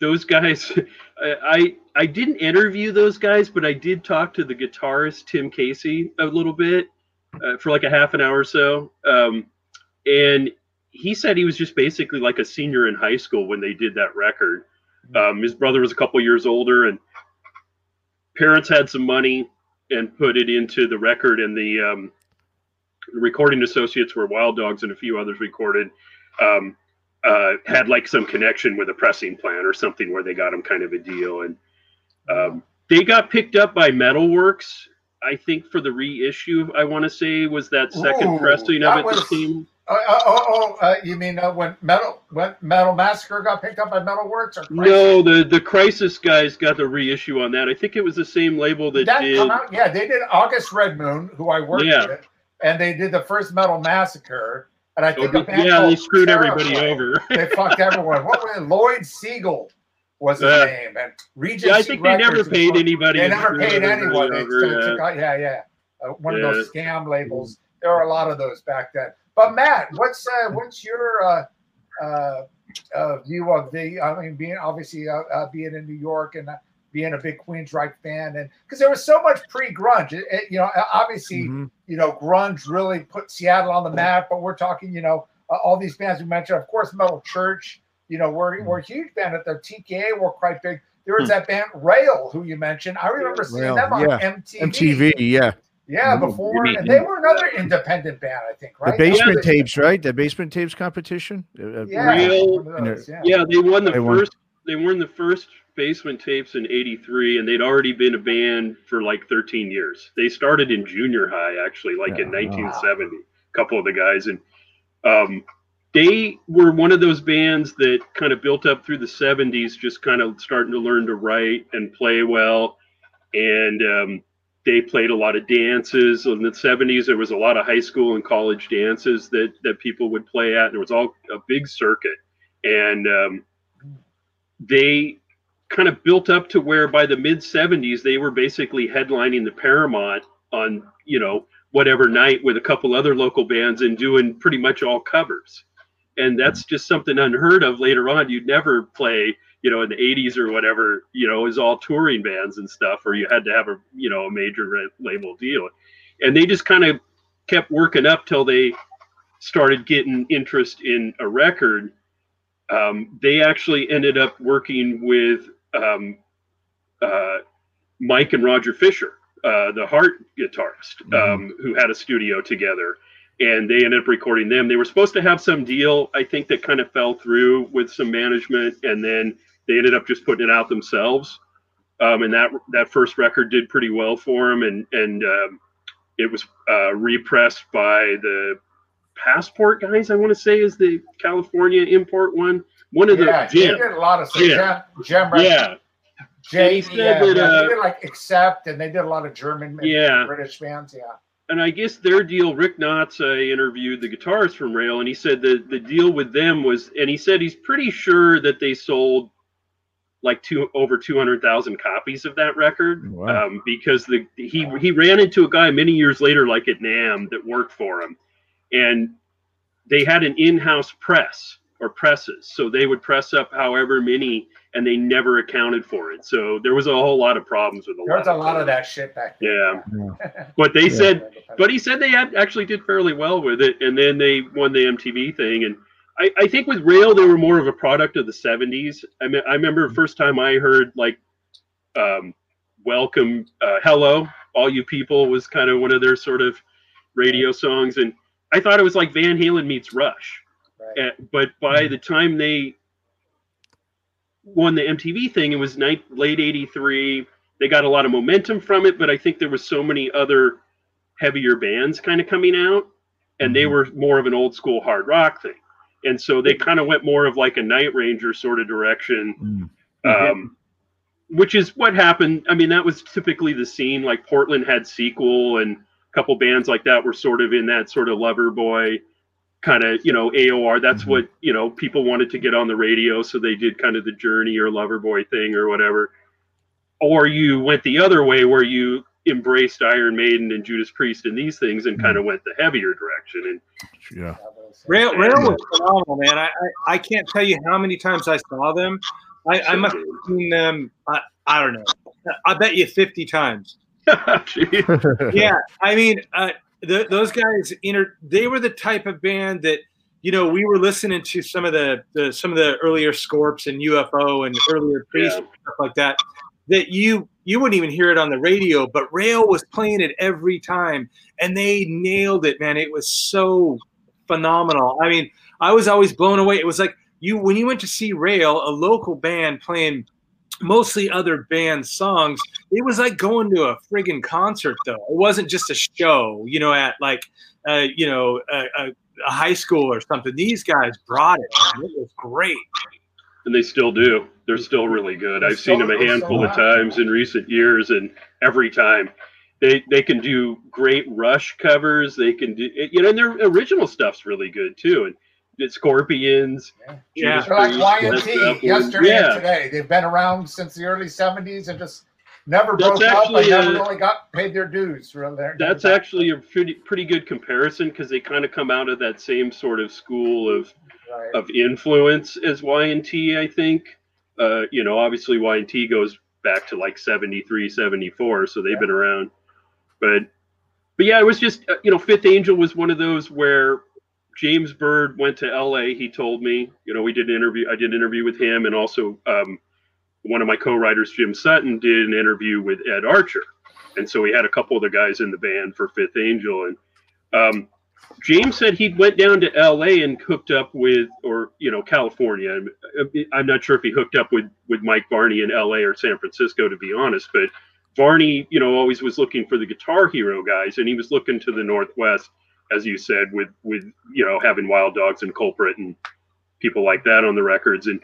those guys I, I i didn't interview those guys but i did talk to the guitarist tim casey a little bit uh, for like a half an hour or so um, and he said he was just basically like a senior in high school when they did that record. Um, his brother was a couple years older, and parents had some money and put it into the record, and the um, recording associates were Wild Dogs and a few others recorded um, uh, had like some connection with a pressing plant or something where they got him kind of a deal, and um, they got picked up by Metalworks. I think for the reissue, I want to say was that second Ooh, pressing of it. was- that Uh, uh, oh, oh, uh, you mean uh, when Metal when Metal Massacre got picked up by Metalworks? Or Crisis? No, the the Crisis guys got the reissue on that. I think it was the same label that, Did that did. come out? Yeah, they did August Redmoon, who I worked Yeah. with, and they did the first Metal Massacre. And I think a yeah, they screwed everybody over. They fucked everyone. What was it? Lloyd Siegel was his Uh, name, and Regency Yeah, I think they never Records paid one- anybody. They never paid anyone. Over, yeah. yeah, yeah. Uh, one Yeah. of those scam labels. There were a lot of those back then. But Matt, what's uh, what's your uh, uh, uh, view of the? I mean, being obviously uh, uh, being in New York and uh, being a big Queensryche fan, and because there was so much pre-grunge, it, it- you know, obviously, Mhm. you know, grunge really put Seattle on the map. But we're talking, you know, uh, all these bands we mentioned, of course, Metal Church. You know, we're we're a huge band at the TKA. We're quite big. There was Hmm. that band Rail, who you mentioned. I remember seeing Rail, them on yeah. MTV. MTV, yeah. Yeah, before, mean- and they were another independent band, I think, right? The right? basement Yeah, tapes, right? The basement tapes competition. Uh, uh, Yeah, Real- those, yeah. Yeah, they won the They won. first. They won the first basement tapes in '83, and they'd already been a band for like 13 years. They started in junior high, actually, like in Yeah. 1970. A couple of the guys, and um, they were one of those bands that kind of built up through the 70s, just kind of starting to learn to write and play well, and um, they played a lot of dances in the 70s there was a lot of high school and college dances that that people would play at and it was all a big circuit and um, they kind of built up to where by the mid 70s they were basically headlining the paramount on you know whatever night with a couple other local bands and doing pretty much all covers. And that's just something unheard of later on. You'd never play you know in the 80s or whatever you know is all touring bands and stuff or you had to have a you know a major label deal. And they just kind of kept working up till they started getting interest in a record. Um, they actually ended up working with um, uh, mike and roger fisher uh, the heart guitarist um, who had a studio together and they ended up recording them. They were supposed to have some deal i think that kind of fell through with some management and then they ended up just putting it out themselves. Um, and that that first record did pretty well for them and and um, it was uh, repressed by the passport guys i want to say is the california import one one of the yeah, they Jim. did a lot of stuff. Yeah. Jam, Jam, yeah Jay, he said yeah, that, uh, they did like Accept, and they did a lot of German, and Yeah. British bands. Yeah, and I guess their deal, Rick Knotts, I interviewed the guitarist from Rail, and he said that the deal with them was, and he said he's pretty sure that they sold like two over two hundred thousand copies of that record, Wow. um, because the he he ran into a guy many years later, like at NAMM, that worked for him, and they had an in-house press or presses, so they would press up however many, and they never accounted for it. So there was a whole lot of problems with a there was a lot lot of that shit back then. Yeah, but they Yeah. said but he said they had actually did fairly well with it, and then they won the MTV thing. And I, I think with Rail, they were more of a product of the '70s. I mean, I remember the first time I heard like um, "Welcome, uh, Hello, All You People" was kind of one of their sort of radio songs, and I thought it was like Van Halen meets Rush. Right. But by the time they won the MTV thing, it was night, late '83. They got a lot of momentum from it, but I think there was so many other heavier bands kind of coming out, and they Mhm. were more of an old school hard rock thing. And so they kind of went more of like a Night Ranger sort of direction, Mm. um, which is what happened. I mean, that was typically the scene. Like Portland had Sequel, and a couple bands like that were sort of in that sort of Loverboy kind of, you know, AOR. That's Mhm. what, you know, people wanted to get on the radio. So they did kind of the Journey or Loverboy thing or whatever. Or you went the other way where you embraced Iron Maiden and Judas Priest and these things and kind of went the heavier direction. And Yeah. Rail, Rail was phenomenal, man. I, I, I can't tell you how many times I saw them. I, I must have seen them. I, I don't know. I bet you fifty times. Yeah, I mean, uh, the, those guys, inter- they were the type of band that you know, we were listening to some of the, the some of the earlier Scorps and UFO and earlier Priest Yeah. and stuff like that. That you you wouldn't even hear it on the radio, but Rail was playing it every time, and they nailed it, man. It was so phenomenal. I mean, I was always blown away. It was like you when you went to see Rail, a local band playing mostly other band songs. It was like going to a friggin' concert, though. It wasn't just a show, you know, at like uh, you know a, a, a high school or something. These guys brought it. man. It was great. and they still do. They're still really good. They're I've seen them a still- they're handful of times in recent years, and every time they they can do great Rush covers. They can do you know, and their original stuff's really good too. And the Scorpions, Yeah. Judas They're like Priest, Led Y&T yesterday and yeah, today. They've been around since the early 70s and just never That's broke up actually and never a- really got paid their dues. Really. that's actually a pretty pretty good comparison because they kind of come out of that same sort of school of Right. of influence as Y&T, I think. Uh, you know, obviously Y&T goes back to like 73, 74, so they've Yeah. been around. But but yeah, it was just uh, you know, Fifth Angel was one of those where James Byrd went to LA, he told me, you know, we did an interview I did an interview with him and also um, one of my co-writers Jim Sutton did an interview with Ed Archer. And so we had a couple of the guys in the band for Fifth Angel and um, James said he went down to L.A. and hooked up with, or you know, California. I'm, I'm not sure if he hooked up with with Mike Varney in L.A. or San Francisco, to be honest. But Varney, you know, always was looking for the Guitar Hero guys, and he was looking to the Northwest, as you said, with with you know having Wild Dogs and Culprit and people like that on the records. And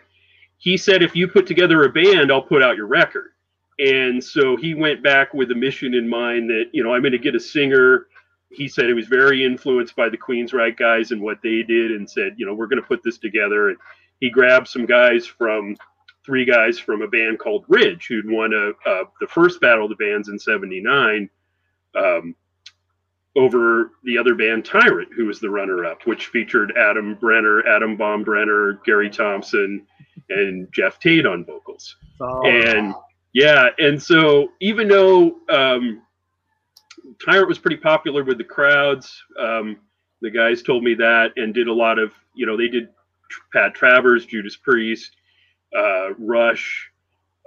he said, if you put together a band, I'll put out your record. And so he went back with a mission in mind that you know I'm going to get a singer he said he was very influenced by the Queensryche guys and what they did, and said, you know, we're going to put this together. And he grabbed some guys from three guys from a band called Ridge, who'd won a, uh, the first Battle of the Bands in '79 um, over the other band Tyrant, who was the runner-up, which featured Adam Brenner, Adam Baumbrenner, Gary Thompson, and Geoff Tate on vocals. So, And yeah, and so even though um, Tyrant was pretty popular with the crowds, um, the guys told me that and did a lot of, you know, they did Pat Travers, Judas Priest, uh, Rush,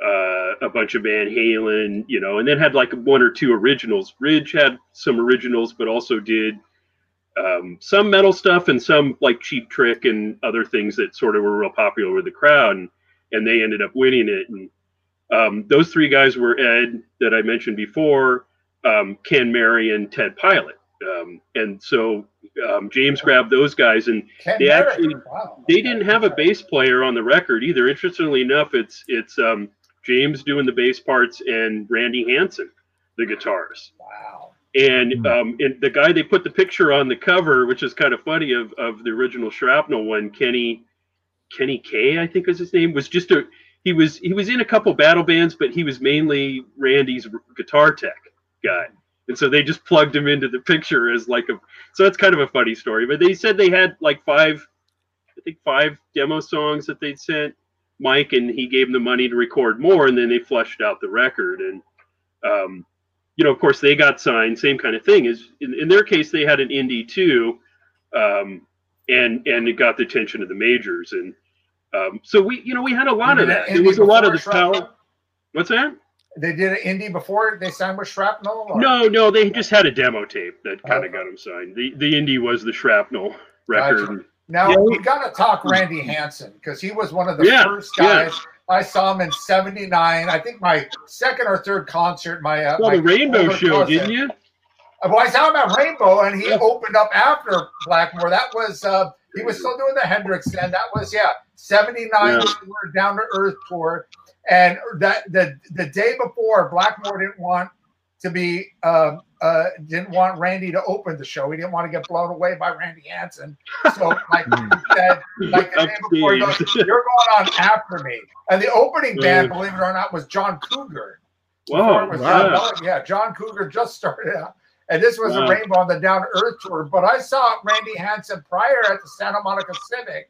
uh, a bunch of Van Halen, you know, and then had like one or two originals. Ridge had some originals, but also did um, some metal stuff and some like Cheap Trick and other things that sort of were real popular with the crowd, and, and they ended up winning it. And um, those three guys were Ed that I mentioned before, um, Ken Mary, and Ted Pilot. Um, and so um, James grabbed those guys, and Ken they Merritt. actually- Wow. they didn't have a bass player on the record either. Interestingly enough, it's it's um, James doing the bass parts and Randy Hansen the guitars. Wow. And um, and the guy they put the picture on the cover, which is kind of funny, of of the original Shrapnel one, Kenny Kenny K, I think was his name, was just a he was he was in a couple battle bands, but he was mainly Randy's guitar tech guy. And so they just plugged him into the picture as like a so that's kind of a funny story. But they said they had like five I think five demo songs that they'd sent Mike and he gave them the money to record more and then they fleshed out the record and um you know, of course, they got signed. Same kind of thing. Is in, in their case, they had an indie too, um, and and it got the attention of the majors. And um, so we, you know, we had a lot of that. There was a lot of this power. What's that? They did an indie before they signed with Shrapnel? or- No, no, they just had a demo tape that kind of Okay. got them signed. The the indie was the Shrapnel record. Gotcha. Now Yeah, we got to talk Randy Hansen because he was one of the Yeah, first yeah. guys. I saw him in '79. I think my second or third concert. My uh, Well, my the Rainbow Show, didn't you? Uh, Well, I saw him at Rainbow, and he Yeah. opened up after Blackmore. That was uh, he was still doing the Hendrix, and that was yeah, '79 Yeah. tour, Down to Earth tour, and that the the day before Blackmore didn't want to be um, uh, didn't want Randy to open the show. He didn't want to get blown away by Randy Hansen. So like he said, like the day before, he goes, "You're going on after me." And the opening band, believe it or not, was John Cougar. Whoa, was wow. John yeah, John Cougar just started out. And this was Wow. a Rainbow on the Down to Earth tour. But I saw Randy Hansen prior at the Santa Monica Civic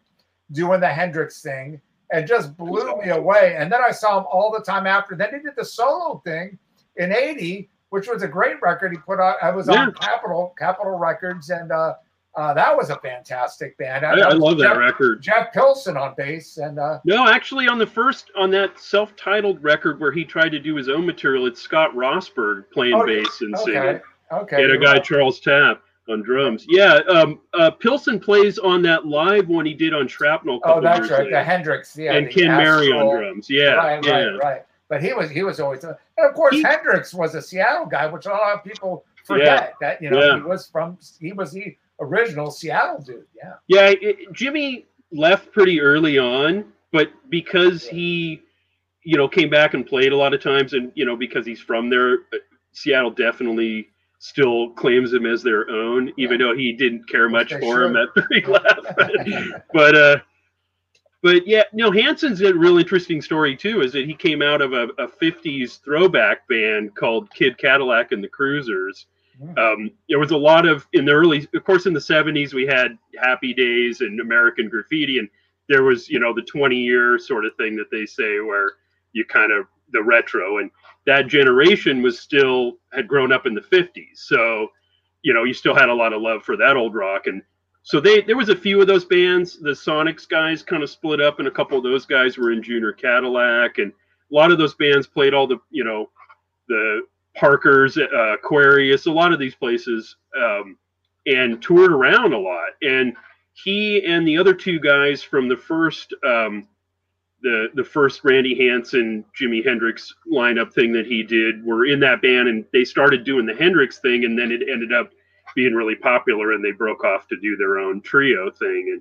doing the Hendrix thing and just blew me away. And then I saw him all the time after. Then he did the solo thing in 80, which was a great record he put out. I was Yeah. on Capitol, Capitol Records. And uh, Uh, that was a fantastic band. I, I love Jeff, that record. Jeff Pilson on bass, and uh, No, actually, on the first on that self-titled record where he tried to do his own material, it's Scott Rosberg playing Oh, bass and okay, singing, okay, and a guy right. Charles Tapp on drums. Yeah, um, uh, Pilson plays on that live one he did on Shrapnel. Oh, that's right, later. the Hendrix, yeah, and Ken Mary on drums. Yeah, right, yeah. right, right. But he was he was always, and of course He- Hendrix was a Seattle guy, which a lot of people forget that you know yeah. he was from he was the original Seattle dude. Yeah, Yeah, it, Jimi left pretty early on, but because he, you know, came back and played a lot of times, and you know, because he's from there, uh, Seattle definitely still claims him as their own, even though he didn't care much for him should. after he left. but uh, but yeah, you no, Hansen's a real interesting story too. Is that he came out of a, a '50s throwback band called Kid Cadillac and the Cruisers. Mm. Um, there was a lot of in the early, of course, in the '70s we had Happy Days and American Graffiti, and there was you know the 20 year sort of thing that they say where you kind of the retro, and that generation was still had grown up in the 50s, so you know you still had a lot of love for that old rock and so they there was a few of those bands. The sonics guys kind of split up and a couple of those guys were in junior cadillac and a lot of those bands played all the you know the parkers uh, aquarius a lot of these places um, and toured around a lot. And he and the other two guys from the first um, the the first Randy Hansen Jimi Hendrix lineup thing that he did were in that band and they started doing the Hendrix thing and then it ended up being really popular and they broke off to do their own trio thing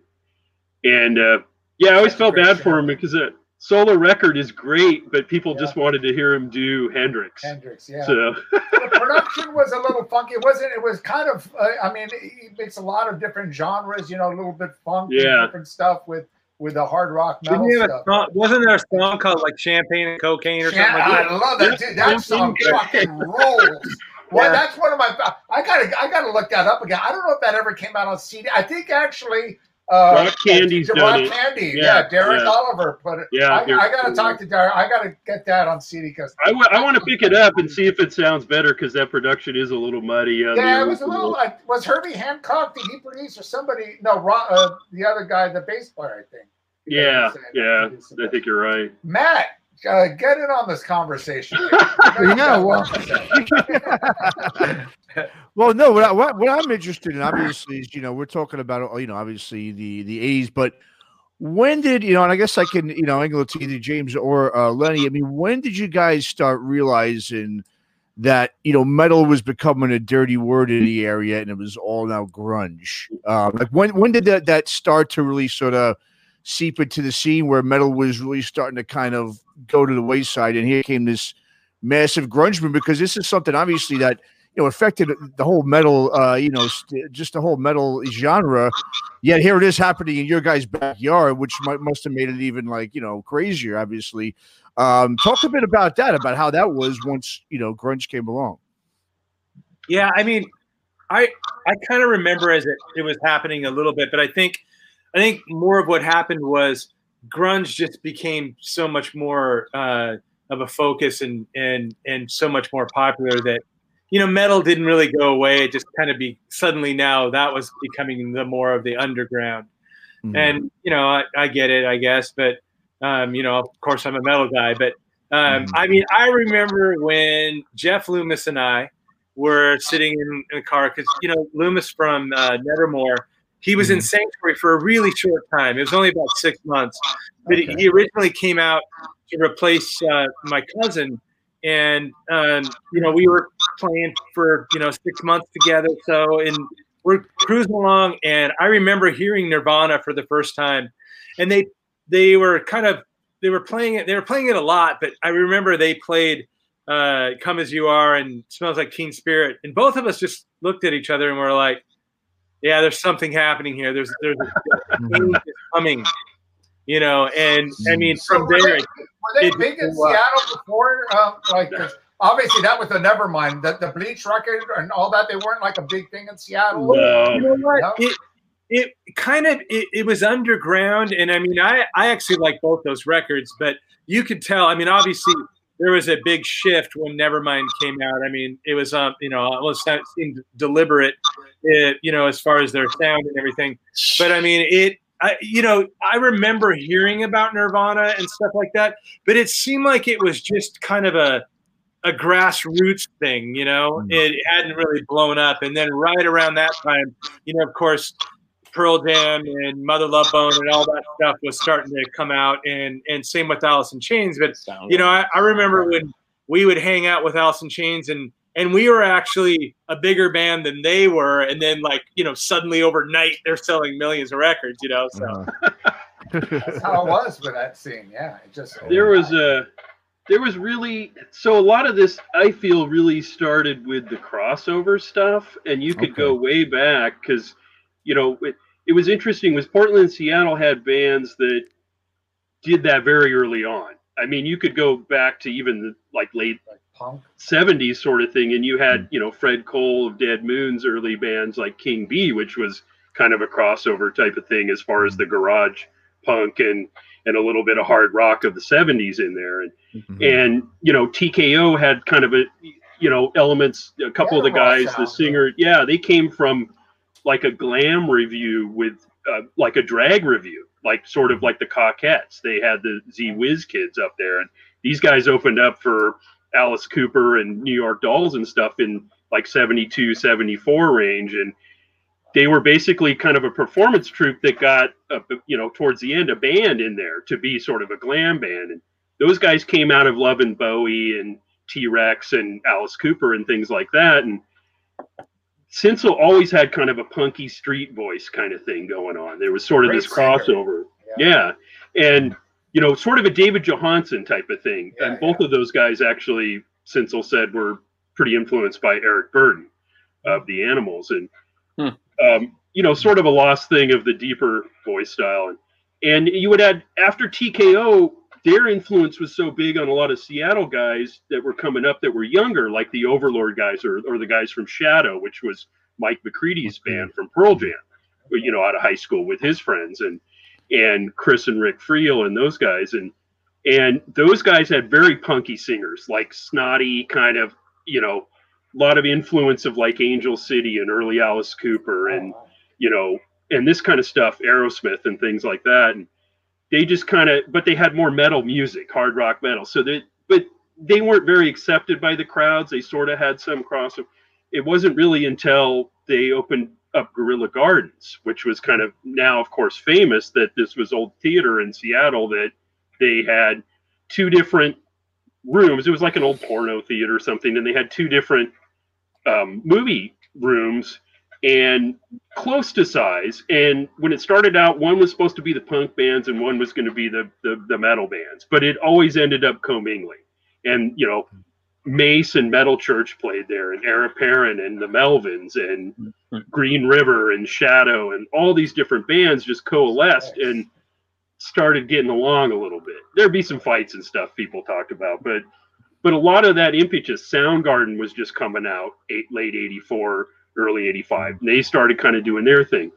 and and uh, yeah I always felt bad show. for him because that solo record is great but people just wanted to hear him do Hendrix Hendrix, yeah. so the production was a little funky. It wasn't. It was kind of. Uh, I mean, he makes a lot of different genres. You know, a little bit funk, and Yeah. different stuff with with the hard rock metal Didn't he have a stuff. song, wasn't there a song called like Champagne and Cocaine or Yeah, something like that? I love that dude. That song fucking rolls. Well, Yeah. that's one of my. I gotta, I gotta look that up again. I don't know if that ever came out on CD. I think actually, uh, Rock Candy's Rock. Candy, Yeah, yeah, Derek yeah. Oliver put it. Yeah, I, I gotta talk to Derek. I gotta get that on CD because I, w- I want to pick it up and see if it sounds better because that production is a little muddy yeah, it was a little. Like, was Herbie Hancock? Did he produce or somebody? No, Ron, uh, the other guy, the bass player, I think. yeah yeah. I think you're right Matt, uh, get in on this conversation. Yeah, well- well, no. What, I, what what I'm interested in, obviously, is you know we're talking about oh, you know obviously the the A's, but when did you know? And I guess I can you know I can to either James or uh, Lenny. I mean, when did you guys start realizing that you know metal was becoming a dirty word in the area and it was all now grunge? Um, like when when did that that start to really sort of seep into the scene where metal was really starting to kind of go to the wayside, and here came this massive grunge movement because this is something obviously that you know affected the whole metal uh you know st- just the whole metal genre. Yet here it is happening in your guys backyard which might must have made it even like you know crazier obviously. Um talk a bit about that about how that was once you know grunge came along. Yeah, I mean, I I kind of remember as it, it was happening a little bit, but I think I think more of what happened was grunge just became so much more uh, of a focus and and and so much more popular that you know metal didn't really go away. It just kind of be suddenly now that was becoming the more of the underground. Mm-hmm. And you know, I, I get it, I guess, but um, you know, of course, I'm a metal guy. But um, I mean, I remember when Jeff Loomis and I were sitting in, in a car because you know Loomis from uh, Nevermore, he was in Sanctuary for a really short time. It was only about six months, but he- he originally came out to replace uh, my cousin. And um, you know, we were playing for you know six months together. So, and we're cruising along, and I remember hearing Nirvana for the first time, and they they were kind of they were playing it they were playing it a lot, but I remember they played uh, "Come as You Are" and "Smells Like Teen Spirit," and both of us just looked at each other and were like, "Yeah, there's something happening here. There's there's a change is coming." You know, and I mean, So from were there, they, were they it- big in it. Seattle before? Um, like, 'cause obviously that was the Nevermind, the, the Bleach record and all that. They weren't like a big thing in Seattle. No. you know what? No? It it kind of it, it was underground, and I mean, I I actually like both those records, but you could tell. I mean, obviously, there was a big shift when Nevermind came out. I mean, it was um, you know, almost seemed deliberate, it, you know, as far as their sound and everything. But I mean, it I, you know, I remember hearing about Nirvana and stuff like that, but it seemed like it was just kind of a a grassroots thing, you know. Mm. It hadn't really blown up, and then right around that time, you know, of course, Pearl Jam and Mother Love Bone and all that stuff was starting to come out, and and same with Alice in Chains. But you know, I, I remember when we would hang out with Alice in Chains and and we were actually a bigger band than they were and then like you know suddenly overnight they're selling millions of records you know so Uh-huh. That's how it was with that scene. Yeah, it just there was a there was really so a lot of this i feel really started with the crossover stuff and you could go way back because you know it, it was interesting was portland and seattle had bands that did that very early on i mean you could go back to even the like late like punk. 70s sort of thing and you had you know fred cole of dead moon's early bands like King Bee which was kind of a crossover type of thing as far as the garage punk and and a little bit of hard rock of the 70s in there and Mm-hmm. and you know TKO had kind of a you know elements a couple of the guys the singer yeah they came from like a glam review with uh, like a drag review like sort of like the Cockettes they had the Ze Whiz Kidz up there and these guys opened up for Alice Cooper and New York Dolls and stuff in like 72 74 range and they were basically kind of a performance troupe that got a, you know towards the end a band in there to be sort of a glam band and those guys came out of Love and Bowie and T Rex and Alice Cooper and things like that. And Sinsel always had kind of a punky street voice kind of thing going on. There was sort of Great this singer. crossover. Yeah. And, you know, sort of a David Johansen type of thing. Yeah, and both of those guys actually, Sinsel said, were pretty influenced by Eric Burdon of the Animals. And, um, you know, sort of a lost thing of the deeper voice style. And, and you would add, after TKO, their influence was so big on a lot of Seattle guys that were coming up that were younger, like the Overlord guys or, or the guys from Shadow, which was Mike McCready's band from Pearl Jam, you know, out of high school with his friends and and Chris and Rick Friel and those guys. And and those guys had very punky singers, like snotty kind of, you know, a lot of influence of like Angel City and early Alice Cooper and uh-huh. you know, and this kind of stuff, Aerosmith and things like that. And they just kind of, but they had more metal music, hard rock metal. So they, but they weren't very accepted by the crowds. They sort of had some crossover. It wasn't really until they opened up Gorilla Gardens, which was kind of now, of course, famous that this was old theater in Seattle that they had two different rooms. It was like an old porno theater or something, and they had two different um, movie rooms and close to size. And when it started out, one was supposed to be the punk bands and one was going to be the, the, the metal bands, but it always ended up commingling. And, you know, Mace and Metal Church played there, and Era Perrin and the Melvins and Green River and Shadow and all these different bands just coalesced and started getting along a little bit. There'd be some fights and stuff people talked about, but but a lot of that impetus, Soundgarden was just coming out eight, late '84, early '85. They started kind of doing their thing.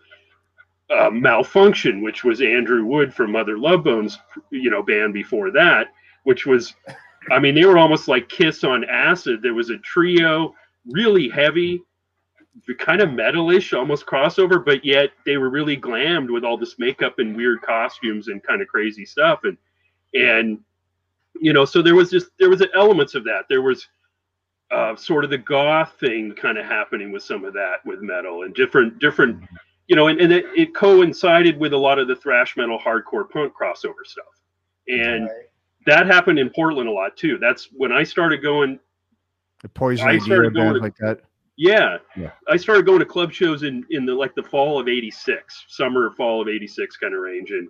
Uh, Malfunkshun, which was Andrew Wood from Mother Love Bones, you know, band before that, which was, I mean, they were almost like Kiss on acid. There was a trio, really heavy, kind of metalish, almost crossover, but yet they were really glammed with all this makeup and weird costumes and kind of crazy stuff. And and you know, so there was just there was elements of that. There was uh, sort of the goth thing kind of happening with some of that with metal and different different you know and, and it, it coincided with a lot of the thrash metal hardcore punk crossover stuff. And that happened in portland a lot too. That's when i started going The poison I started going to- like that. yeah, Yeah. I started going to club shows in in the like the fall of '86, summer fall of '86 kind of range, and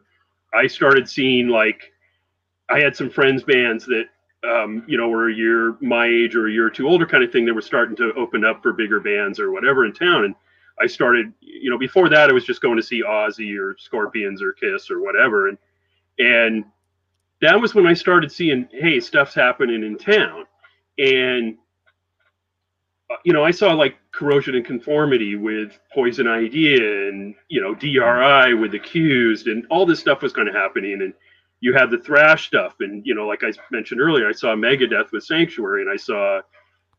I started seeing like I had some friends bands that um, you know were a year my age or a year or two older kind of thing that were starting to open up for bigger bands or whatever in town, and I started you know before that I was just going to see Ozzy or Scorpions or Kiss or whatever, and and that was when I started seeing hey stuff's happening in town, and you know, I saw like corrosion and conformity with poison idea and, you know, DRI with accused and all this stuff was kind of happening. And you had the thrash stuff, and you know, like I mentioned earlier, I saw Megadeth with Sanctuary, and I saw,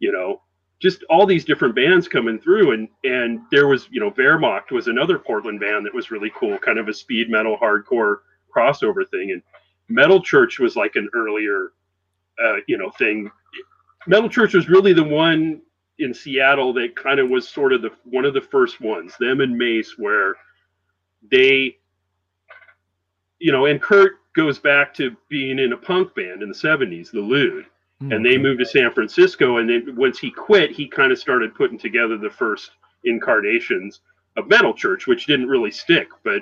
you know, just all these different bands coming through, and and there was, you know, Wehrmacht was another Portland band that was really cool, kind of a speed metal hardcore crossover thing, and Metal Church was like an earlier, uh, you know, thing. Metal Church was really the one in Seattle that kind of was sort of the one of the first ones. Them and Mace, where they, you know, and Kurdt goes back to being in a punk band in the '70s, the Lewd, and they moved to San Francisco. And then once he quit, he kind of started putting together the first incarnations of Metal Church, which didn't really stick, but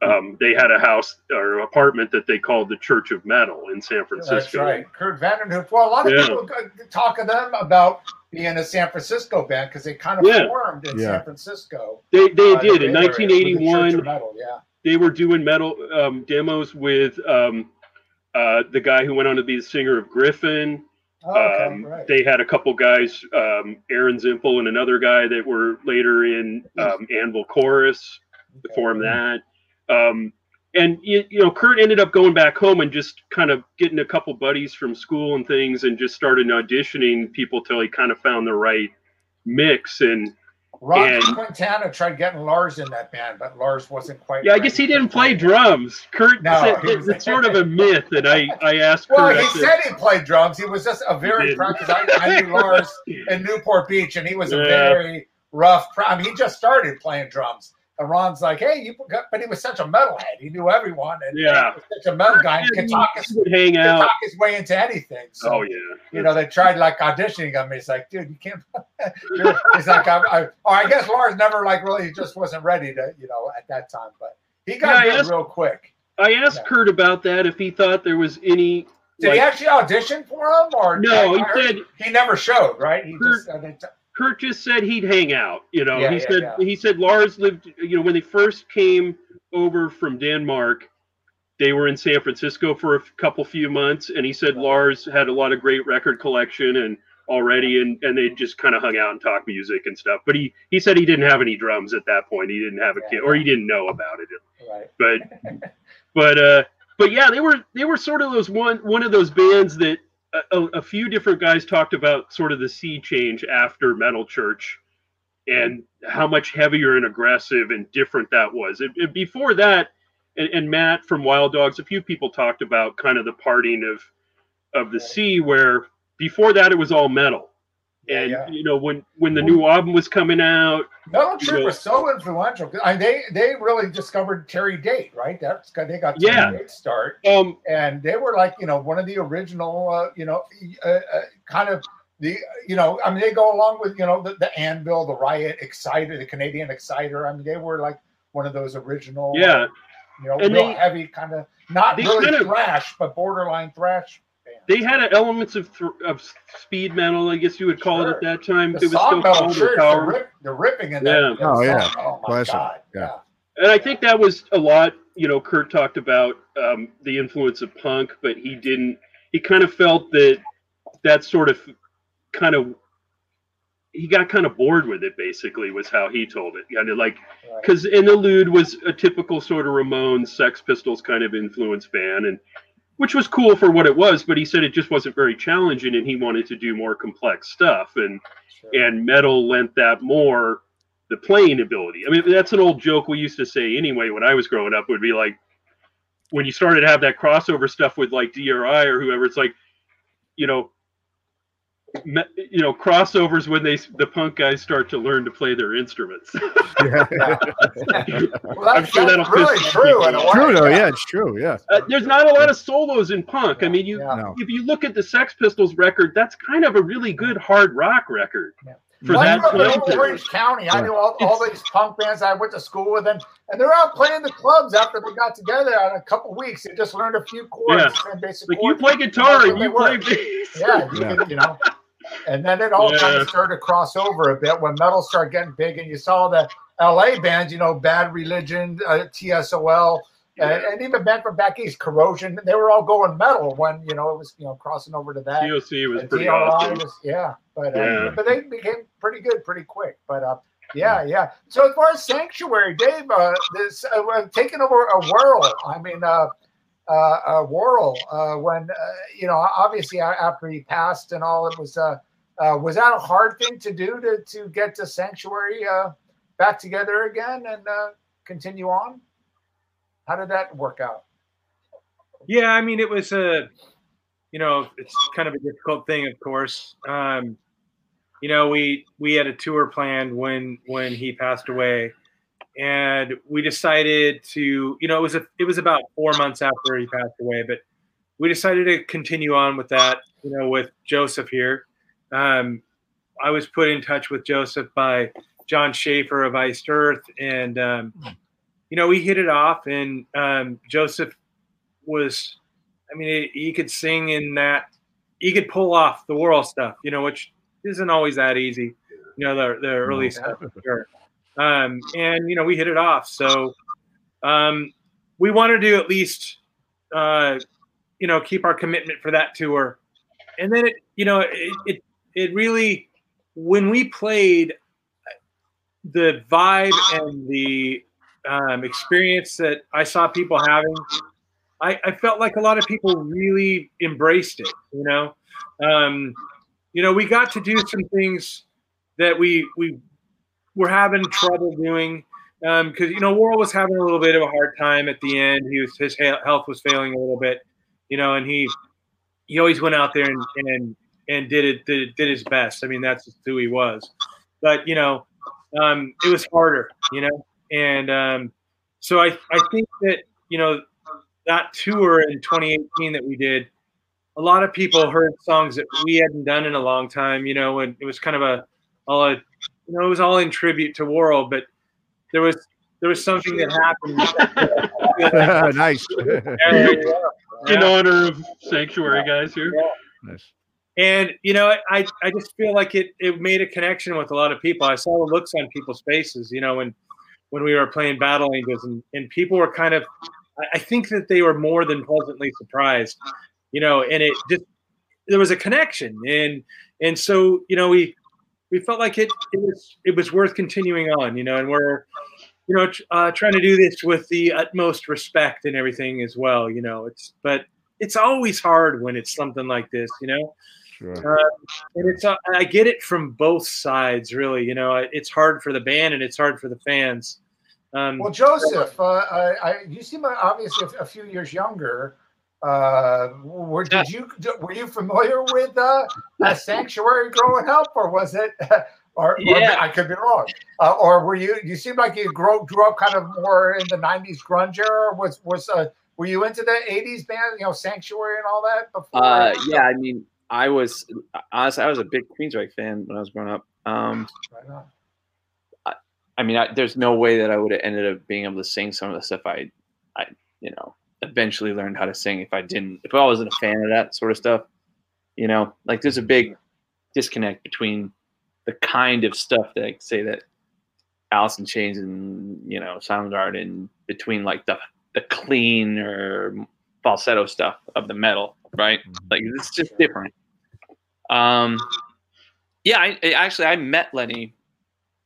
um, they had a house or apartment that they called the Church of Metal in San Francisco. That's right. Kurdt Vanderhoof. Well, a lot of Yeah. people talk of them about being a San Francisco band because they kind of Yeah. formed in Yeah. San Francisco. They they Uh, did in were- with the Church 1981. of Metal, yeah. They were doing metal um, demos with um, uh, the guy who went on to be the singer of Griffin. Oh, okay, um, right. They had a couple guys, um, Aaron Zimple and another guy that were later in um, Anvil Chorus to Okay. form that. Um, and you, you know, Kurdt ended up going back home and just kind of getting a couple buddies from school and things, and just started auditioning people till he kind of found the right mix. And Rocky and- Quintana tried getting Lars in that band, but Lars wasn't quite. yeah, I guess he didn't play drums. Kurdt No, said was- it's sort of a myth, that I I asked Well, Kurdt. He said he played drums. He was just a very did. practiced. I, I knew Lars in Newport Beach, and he was a very rough. I mean, he just started playing drums. And Ron's like, "Hey, you," but he was such a metalhead. He knew everyone, and Yeah. he was such a metal guy. And he could talk, his, hang out. talk his way into anything. So, Oh yeah, you know, they tried like auditioning him. He's like, "Dude, you can't." He's like, I, I, "Or I guess Lars never like really he just wasn't ready to, you know, at that time." But he got Yeah, asked- real quick. I asked Yeah. Kurdt about that if he thought there was any. Did like, he actually audition for him, or no, he said he never showed, right? He Kurdt- just uh, Kurdt just said he'd hang out. You know, Yeah, he yeah, said yeah. he said Lars lived. You know, when they first came over from Denmark, they were in San Francisco for a couple few months, and he said Right. Lars had a lot of great record collection and already, and and they just kind of hung out and talked music and stuff. But he he said he didn't have any drums at that point. He didn't have a kid, or he didn't know about it. right. but but uh but yeah they were they were sort of those one one of those bands that a, a, few different guys talked about sort of the sea change after metal church and how much heavier and aggressive and different that was. It, it- before that and, and matt from wild dogs a few people talked about kind of the parting of of the sea where before that it was all metal and yeah. you know when when the new album was coming out Metal Church Yeah. was so influential. I mean, they they really discovered Terry Date, right? That's they got Yeah. Terry Date's start, um and they were like you know one of the original, uh, you know, uh, uh, kind of the you know I mean they go along with you know the, the Anvil, the Riot, Exciter, the Canadian Exciter. I mean they were like one of those original, yeah you know, And real they- heavy kind of not really kind of- thrash, but borderline thrash. Bands. they had elements of th- of speed metal, I guess you would call it at that time. the it was song still metal called church, the, Power. rip, the ripping in that. Yeah. that Oh, yeah. Oh my Classic. god. Yeah. And I think that was a lot. You know, Kurdt talked about um, the influence of punk, but he didn't. He kind of felt that that sort of kind of he got kind of bored with it. Basically, was how he told it. Kind of like because Right. because Interlude was a typical sort of Ramones, Sex Pistols kind of influence band, and which was cool for what it was. But he said it just wasn't very challenging, and he wanted to do more complex stuff. And Sure. and metal lent that more the playing ability. I mean, that's an old joke we used to say anyway when I was growing up. Would be like when you started to have that crossover stuff with like DRI or whoever. It's like, you know, you know, crossovers when they the punk guys start to learn to play their instruments. Yeah. Well, I'm sure that's that'll really piss true. In a true though. Yeah, it's true. Yeah. Uh, there's not a lot of solos in punk. I mean, you yeah. No. if you look at the Sex Pistols record, that's kind of a really good hard rock record Yeah. for Well, I that grew up in period. Orange County. I knew all, all these punk bands I went to school with, and, and they're out playing the clubs after they got together in a couple weeks. They just learned a few chords, Yeah. and basic Like you play guitar That's and you play bass. Yeah, you, Yeah. you know. And then it all kind of started to cross over a bit when metal started getting big, and you saw the LA bands, you know, Bad Religion, uh, TSOL, and, and even band from back east, Corrosion. They were all going metal when you know it was you know crossing over to that. COC was And pretty DRI awesome. was- yeah, but uh, Yeah. but they became pretty good pretty quick. But uh, yeah, yeah. So as far as Sanctuary, Dave, uh, this uh, taking over a world. I mean, uh, uh, uh, Warrel uh, when uh, you know obviously after he passed and all it was uh, uh, was that a hard thing to do to to get to Sanctuary uh, back together again and uh, continue on? How did that work out? Yeah, I mean it was a you know it's kind of a difficult thing, of course. Um, you know we we had a tour planned when when he passed away and we decided to you know it was a, it was about four months after he passed away but we decided to continue on with that you know with joseph here. Um, i was put in touch with joseph by Jon Schaffer of iced earth and um, you know we hit it off and um, joseph was i mean he could sing in that he could pull off the Warrel stuff you know which isn't always that easy you know the, the early stuff sure um, and you know we hit it off. So um, we wanted to at least uh, you know keep our commitment for that tour, and then it you know it it, it really when we played the vibe and the um, experience that I saw people having, I, I, felt like a lot of people really embraced it. You know, um, you know, we got to do some things that we we were having trouble doing because um, you know Warrel was having a little bit of a hard time at the end. He was his health was failing a little bit, you know, and he he always went out there and and and did it did, did his best. I mean, that's who he was. But you know, um, it was harder, you know, and um, so I I think that you know that tour in 2018 that we did, a lot of people heard songs that we hadn't done in a long time, you know, and it was kind of a all a you know, it was all in tribute to Warrel, but there was there was something that happened. nice. in honor of Sanctuary guys here. Nice. And you know, I I just feel like it it made a connection with a lot of people. I saw the looks on people's faces, you know, when when we were playing Battle Angels, and and people were kind of, I think that they were more than pleasantly surprised, you know, and it just there was a connection, and and so you know we we felt like it, it was it was worth continuing on, you know, and we're you know uh, trying to do this with the utmost respect and everything as well, you know. It's but it's always hard when it's something like this, you know. Sure. Uh, and it's uh, I get it from both sides, really. You know, it's hard for the band and it's hard for the fans. Um, well, Joseph, uh, I, I, you seem obviously a, a few years younger. Uh, were did you were you familiar with uh, a sanctuary growing up, or was it? Or, yeah. or I could be wrong. Uh, or were you? You seem like you grew grew up kind of more in the '90s grunge era. Was was uh, were you into the '80s band? You know, Sanctuary and all that before? Uh, yeah, I mean, I was honestly, I was a big Queensryche fan when I was growing up. Um, right I, I, mean, I, there's no way that I would have ended up being able to sing some of the stuff I, I, you know, eventually learned how to sing if I didn't if I wasn't a fan of that sort of stuff. You know, like there's a big disconnect between the kind of stuff that like, say that Alice in Chains and you know Soundgarden between like the the clean or falsetto stuff of the metal, right? Mm-hmm. Like it's just different. Um, yeah, I, I actually I met Lenny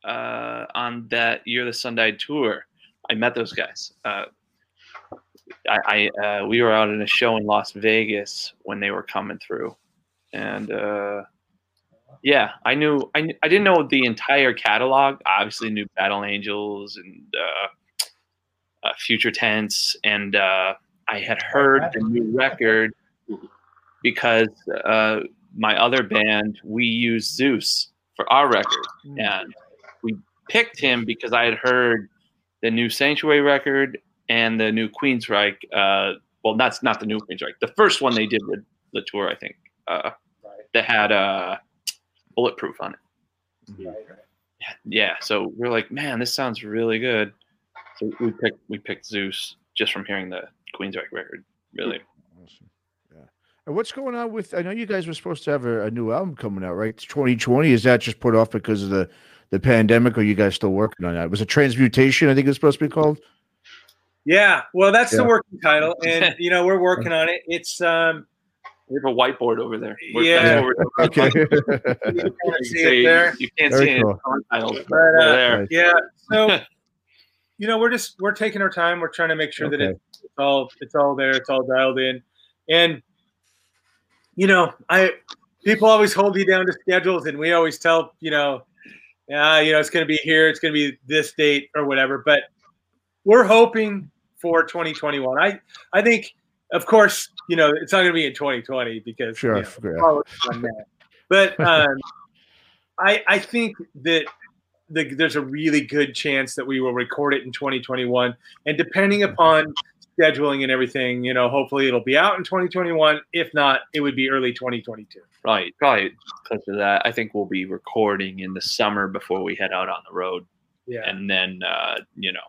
uh, on that year the Sun Died tour. I met those guys. Uh, I, I uh, we were out in a show in Las Vegas when they were coming through, and uh, yeah, I knew I, I didn't know the entire catalog. I obviously, knew Battle Angels and uh, uh Future Tense, and uh, I had heard the new record because uh, my other band we used Zeuss for our record, hmm. and we picked him because I had heard the new Sanctuary record and the new Queensryche. Uh, well, that's not the new Queensryche. The first one they did with the tour, I think, uh, right. that had uh, bulletproof on it. Right, right. Yeah, so we're like, man, this sounds really good. So we picked we picked Zeuss just from hearing the Queensryche record. Really. Awesome. Yeah. And what's going on with? I know you guys were supposed to have a, a new album coming out, right? It's 2020. Is that just put off because of the the pandemic, or you guys still working on that? It was a transmutation? I think it's supposed to be called. Yeah, well, that's yeah. the working title, and you know we're working on it. It's um, we have a whiteboard over there. We're, yeah. okay. you can't see it there. You can't Very see cool. it. Titles, but, uh, there. Yeah. So, you know, we're just we're taking our time. We're trying to make sure that Okay. it's, it's all it's all there. It's all dialed in, and you know, I people always hold you down to schedules, and we always tell you know, yeah, you know, it's going to be here. It's going to be this date or whatever. But we're hoping for 2021. I I think, of course, you know, it's not going to be in 2020 because Sure, you know, yeah. on that. But um, I I think that the, there's a really good chance that we will record it in 2021, and depending upon scheduling and everything, you know, hopefully it'll be out in 2021. If not, it would be early 2022. Right, probably because of that. I think we'll be recording in the summer before we head out on the road, Yeah. and then uh, you know,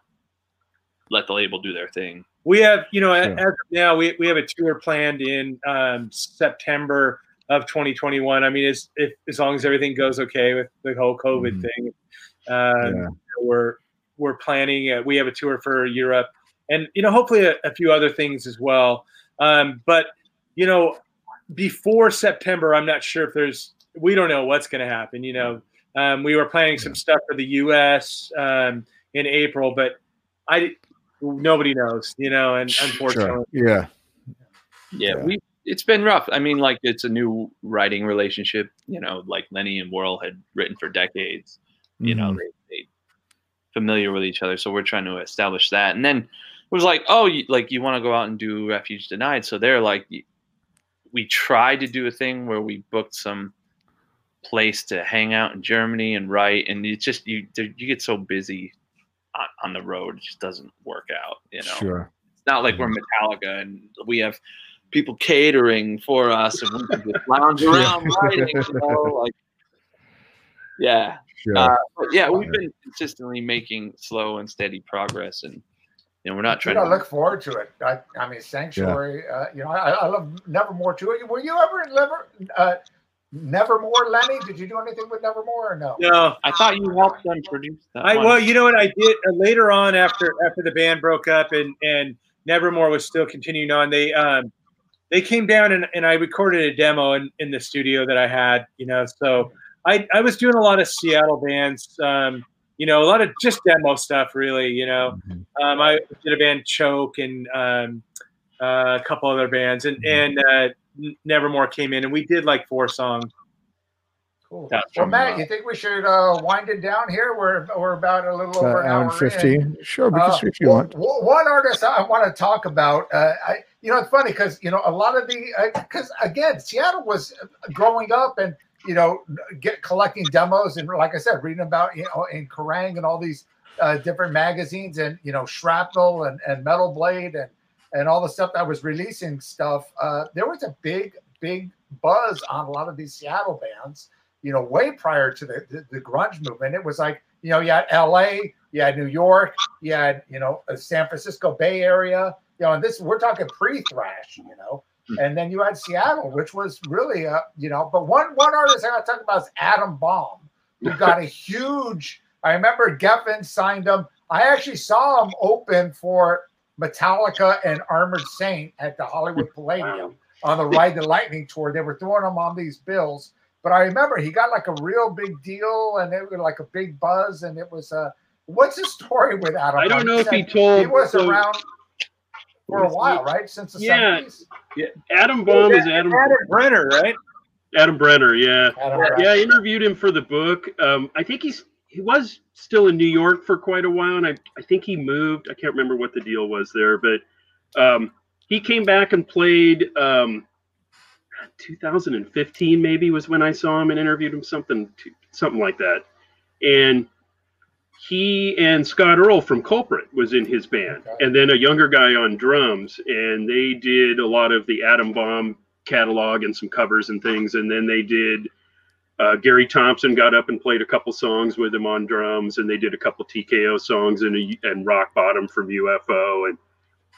let the label do their thing. We have, you know, Sure. as of now, we, we have a tour planned in um, September of 2021. I mean, as if, as long as everything goes okay with the whole COVID Mhm. thing, um, Yeah. we're we're planning. Uh, we have a tour for Europe, and you know, hopefully a, a few other things as well. Um, but you know, before September, I'm not sure if there's. We don't know what's going to happen. You know, um, we were planning some stuff for the U.S. Um, in April, but I nobody knows. You know, and unfortunately, Sure. Yeah. Yeah, Yeah. we. It's been rough. I mean, like it's a new writing relationship. You know, like Lenny and Warrel had written for decades. You know, Mhm. they, they familiar with each other. So we're trying to establish that. And then it was like, oh, you, like you want to go out and do Refuge Denied. So they're like, we tried to do a thing where we booked some place to hang out in Germany and write, and it's just you you get so busy on, on the road, it just doesn't work out. You know, Sure. it's not like we're Metallica and we have people catering for us and we can just lounge around writing. You know, like, yeah, Sure. uh, but yeah, we've been consistently making slow and steady progress, and you know, we're not trying I to. look forward to it. I, I mean, Sanctuary. Uh, you know, I, I love Nevermore too. Were you ever in Never, uh, Nevermore, Lenny? Did you do anything with Nevermore or no? no. I thought you helped them produce that. I one. well, you know what I did uh, later on after after the band broke up and and Nevermore was still continuing on. They um they came down and, and I recorded a demo in, in the studio that I had. You know, so I I was doing a lot of Seattle bands. Um, you know, a lot of just demo stuff, really. You know, Mhm. um, I did a band Choke and um, uh, a couple other bands, and and uh, N- Nevermore came in, and we did like four songs. Cool. Well, Matt, uh, you think we should uh, wind it down here? We're we're about a little Uh, over an hour hour in. Sure. We can Uh, if you one- want. one- One artist I want to talk about. Uh, I, you know, it's funny because you know a lot of the because again, Seattle was growing up and you know get collecting demos and like I said, reading about you know in Kerrang and all these uh, different magazines and you know Shrapnel and, and Metal Blade and and all the stuff that was releasing stuff. Uh, there was a big big buzz on a lot of these Seattle bands. You know, way prior to the, the, the grunge movement, it was like you know you had L.A., you had New York, you had you know uh, San Francisco Bay Area, you know, and this we're talking pre-thrash, you know, and then you had Seattle, which was really a, you know, but one one artist I got to talk about is Adam Bomb, who got a huge. I remember Geffen signed him. I actually saw him open for Metallica and Armored Saint at the Hollywood Palladium on the Ride the Lightning tour. They were throwing him on these bills. But I remember he got like a real big deal and it was like a big buzz. And it was uh what's the story with Adam? I don't know if he told. he was so around for a while, right? Since the Yeah. 70s. Adam Bomb is Adam Adam Brenner, right? Adam Brenner. Yeah. Adam Yeah, I interviewed him for the book. Um, I think he's he was still in New York for quite a while, and I, I think he moved. I can't remember what the deal was there, but um, he came back and played. Um, 2015 maybe was when I saw him and interviewed him, something something like that. And he and Scott Earl from Culprit was in his band, Okay. and then a younger guy on drums, and they did a lot of the Adam Bomb catalog and some covers and things, and then they did. Uh, Gary Thompson got up and played a couple songs with him on drums, and they did a couple TKO songs and a, and Rock Bottom from UFO, and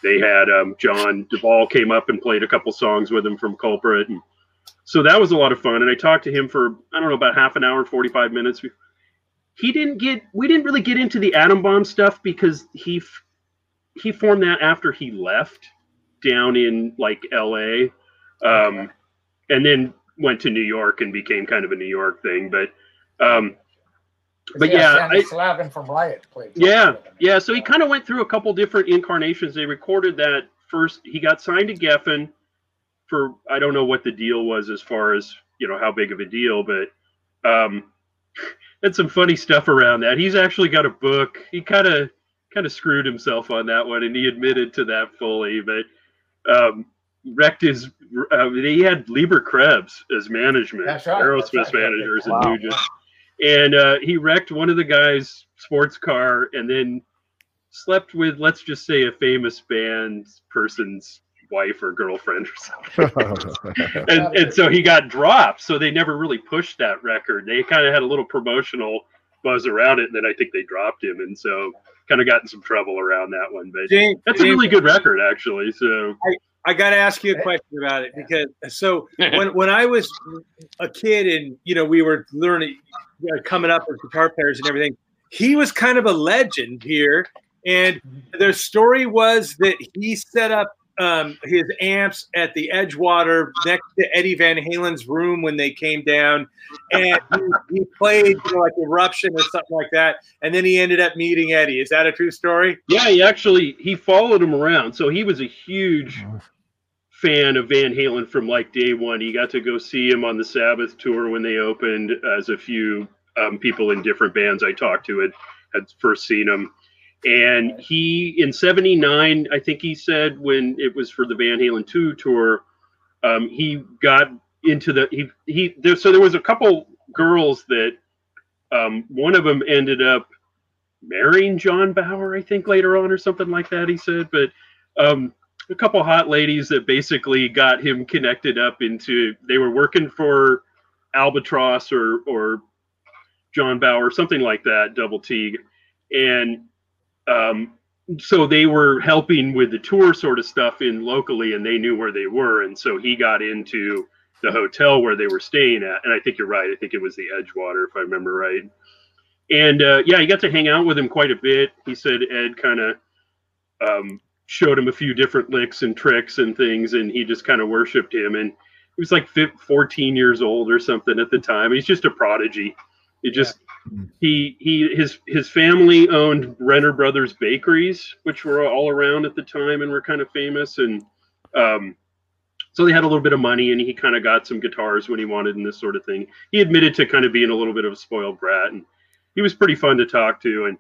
they had um, John DeVol came up and played a couple songs with him from Culprit, and so that was a lot of fun. And I talked to him for I don't know about half an hour, forty five minutes. He didn't get we didn't really get into the Adam Bomb stuff because he f- he formed that after he left down in like L.A. Um, and then went to New York and became kind of a New York thing. But um, but yeah, I- Slavin from Riot played. Yeah, yeah. So he kind of went through a couple different incarnations. They recorded that first. He got signed to Geffen for I don't know what the deal was as far as you know how big of a deal, but um, had some funny stuff around that. He's actually got a book. He kind of kind of screwed himself on that one, and he admitted to that fully. But um, wrecked his. Uh, he had Leber Krebs as management, That's right, Aerosmith that's right. managers, Wow. and Nugent and uh, he wrecked one of the guys' sports car and then slept with, let's just say, a famous band person's wife or girlfriend or something. and, and so he got dropped. So they never really pushed that record. They kind of had a little promotional buzz around it, and then I think they dropped him, and so kind of got in some trouble around that one. But James, that's a James, really good record, actually. So I got to ask you a question about it because so when when I was a kid and you know we were learning, you know, coming up with guitar players and everything, he was kind of a legend here. And the story was that he set up um, his amps at the Edgewater next to Eddie Van Halen's room when they came down, and he, he played you know, like Eruption or something like that. And then he ended up meeting Eddie. Is that a true story? Yeah, he actually he followed him around. So he was a huge fan of Van Halen from like day one. He got to go see him on the Sabbath tour when they opened, as a few um, people in different bands I talked to had had first seen him. And he in '79, I think he said when it was for the Van Halen two tour, um, he got into the he he there. So there was a couple girls that um, one of them ended up marrying John Bauer, I think later on or something like that. He said, but um, a couple hot ladies that basically got him connected up into. They were working for Albatross or or John Bauer, something like that, Double Teague, and um, so they were helping with the tour sort of stuff in locally, and they knew where they were, and so he got into the hotel where they were staying at. And I think you're right. I think it was the Edgewater, if I remember right. And uh, yeah, he got to hang out with him quite a bit. He said Ed kind of um, showed him a few different licks and tricks and things, and he just kind of worshipped him. And he was like 15, 14 years old or something at the time. He's just a prodigy. It just he he his his family owned Brenner Brothers bakeries, which were all around at the time and were kind of famous. And um, so they had a little bit of money, and he kind of got some guitars when he wanted and this sort of thing. He admitted to kind of being a little bit of a spoiled brat, and he was pretty fun to talk to. And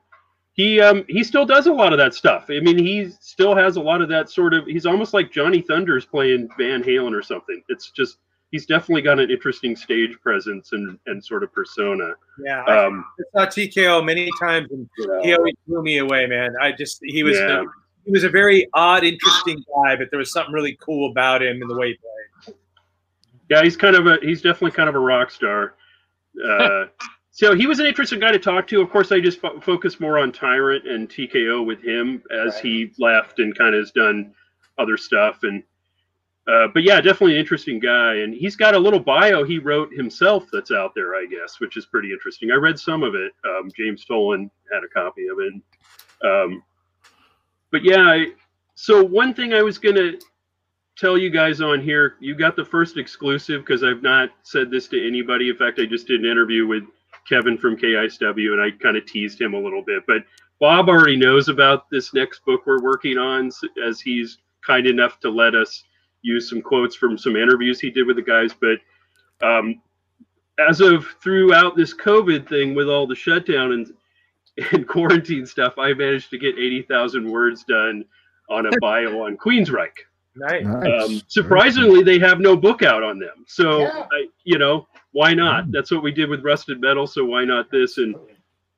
he um he still does a lot of that stuff. I mean, he still has a lot of that sort of. He's almost like Johnny Thunders playing Van Halen or something. It's just he's definitely got an interesting stage presence and and sort of persona. Yeah, I Um, saw TKO many times, and he always blew me away, man. I just he was Yeah. he was a very odd, interesting guy, but there was something really cool about him and the way he played. Yeah, he's kind of a he's definitely kind of a rock star. Uh, so he was an interesting guy to talk to. Of course, I just fo- focused more on Tyrant and TKO with him as he left and kind of has done other stuff. And uh, but yeah, definitely an interesting guy. And he's got a little bio he wrote himself that's out there, I guess, which is pretty interesting. I read some of it. Um, James Tolan had a copy of it. Um, but yeah, I, so one thing I was gonna tell you guys on here, you got the first exclusive because I've not said this to anybody. In fact, I just did an interview with Kevin from KISW and I kind of teased him a little bit. But Bob already knows about this next book we're working on as he's kind enough to let us use some quotes from some interviews he did with the guys. But um, as of throughout this COVID thing with all the shutdown and, and quarantine stuff, I managed to get 80,000 words done on a bio on Queensryche. Nice. Um, surprisingly, they have no book out on them. So, Yeah. I, you know, why not? That's what we did with Rusted Metal. So why not this? And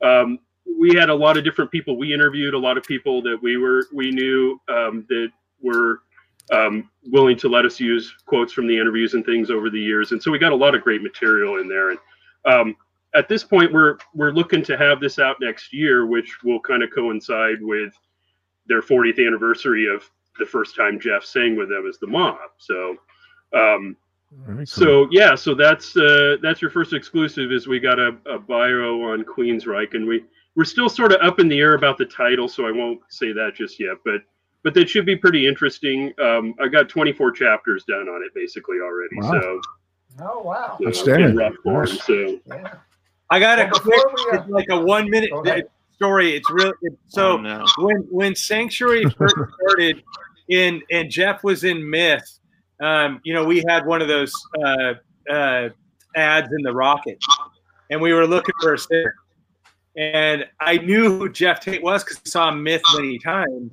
um, we had a lot of different people we interviewed, a lot of people that we were we knew um, that were um, willing to let us use quotes from the interviews and things over the years. And so we got a lot of great material in there. And um, at this point, we're we're looking to have this out next year, which will kind of coincide with their 40th anniversary of the first time Geoff sang with them as the mob. So, um, cool. so yeah, so that's uh, that's your first exclusive. Is we got a, a bio on Queensryche, and we we're still sort of up in the air about the title, so I won't say that just yet. But but that should be pretty interesting. Um, I got 24 chapters done on it basically already. Wow. So Oh wow. so it's Outstanding. in rough form. Nice. So Yeah. I got a Well, quick, before we, uh, it's like a one minute Go story. It's real. It, so Oh, no. when when Sanctuary first started, in and Geoff was in Myth, um, you know, we had one of those uh, uh, ads in the Rocket, and we were looking for a singer. And I knew who Geoff Tate was because I saw Myth many times.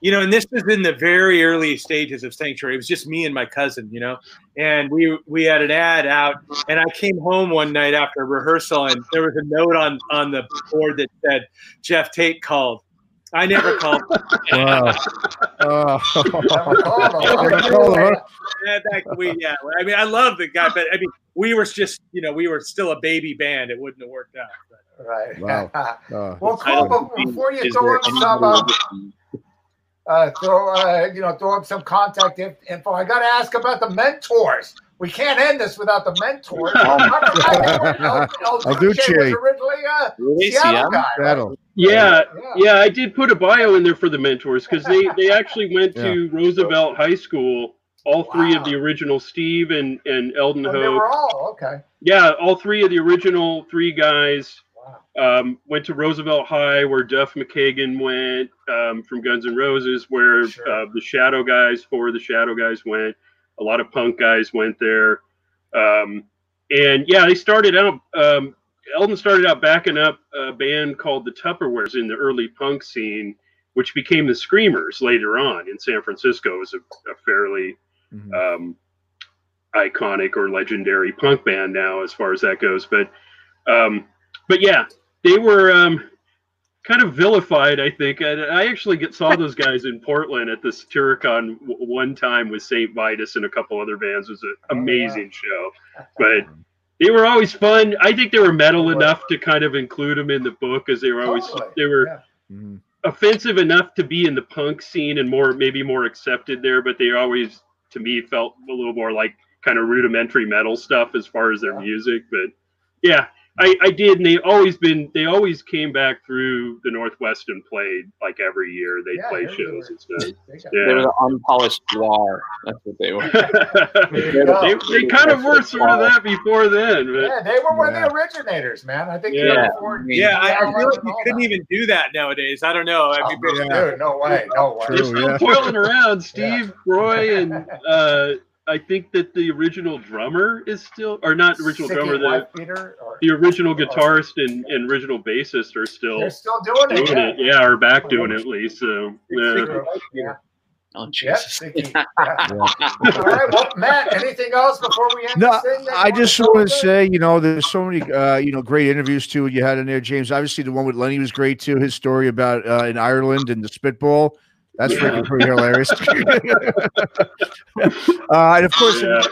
You know, and this was in the very early stages of Sanctuary. It was just me and my cousin, you know, and we we had an ad out. And I came home one night after rehearsal, and there was a note on on the board that said Geoff Tate called. I never called. Wow. Oh. Never him. Never called him, huh? Yeah, that- we, yeah. I mean, I love the guy, but I mean, we were just, you know, we were still a baby band. It wouldn't have worked out. But. Right. Wow. Uh, well, I cool. But before you throw there in any some, more uh, uh, throw, uh, you know, throw up some contact info. I got to ask about the mentors. We can't end this without the mentors. El, El, El Duce Duce. originally a Really? Seattle Seattle? guy. right? Yeah, Yeah. yeah, I did put a bio in there for the mentors because they they actually went to Roosevelt High School. All three of the original Steve and and Eldon Oh, they were all okay. Yeah, all three of the original three guys Wow. um, went to Roosevelt High, where Duff McKagan went um, from Guns N' Roses, where Sure. uh, the Shadow guys, four of the Shadow guys went. A lot of punk guys went there, um, and yeah, they started out. Um, Eldon started out backing up a band called the Tupperwares in the early punk scene, which became the Screamers later on in San Francisco. It was a, a fairly Mhm. um, iconic or legendary punk band now, as far as that goes. But um, but yeah, they were um, kind of vilified, I think. And I actually get, saw those guys in Portland at the Satyricon w- one time with Saint Vitus and a couple other bands. It was an Oh, yeah. amazing show, but. They were always fun. I think they were metal enough to kind of include them in the book, as they were always Totally. they were Yeah. Mhm. offensive enough to be in the punk scene and more maybe more accepted there, but they always to me felt a little more like kind of rudimentary metal stuff as far as their Yeah. music. But yeah, I, I did, and they always been they always came back through the Northwest and played like every year. They Yeah, play I heard shows they and stuff. They got- They were the unpolished GWAR. That's what they were. they, they kind of were sort of that before then, but Yeah, they were one Yeah. of the originators, man. I think Yeah. they before. Yeah, I, I feel like you couldn't that. even do that nowadays. I don't know. I mean, Oh, Yeah. dude, no way, no way. they're still yeah. toiling around. Steve, Roy, and uh, I think that the original drummer is still, or not original Sicky drummer, the wife or- the original guitarist and, and original bassist are still they're still doing it. doing it. Yeah, are back doing it at least. So yeah. Yeah. Oh Jesus! Sicky. Yeah. All right, well, Matt, anything else before we end No, this thing? that I just want to say, you know, there's so many, uh, you know, great interviews too. You had in there, James. Obviously, the one with Lenny was great too. His story about uh, in Ireland and the spitball. That's Yeah. freaking pretty hilarious. uh, and of course, Yeah.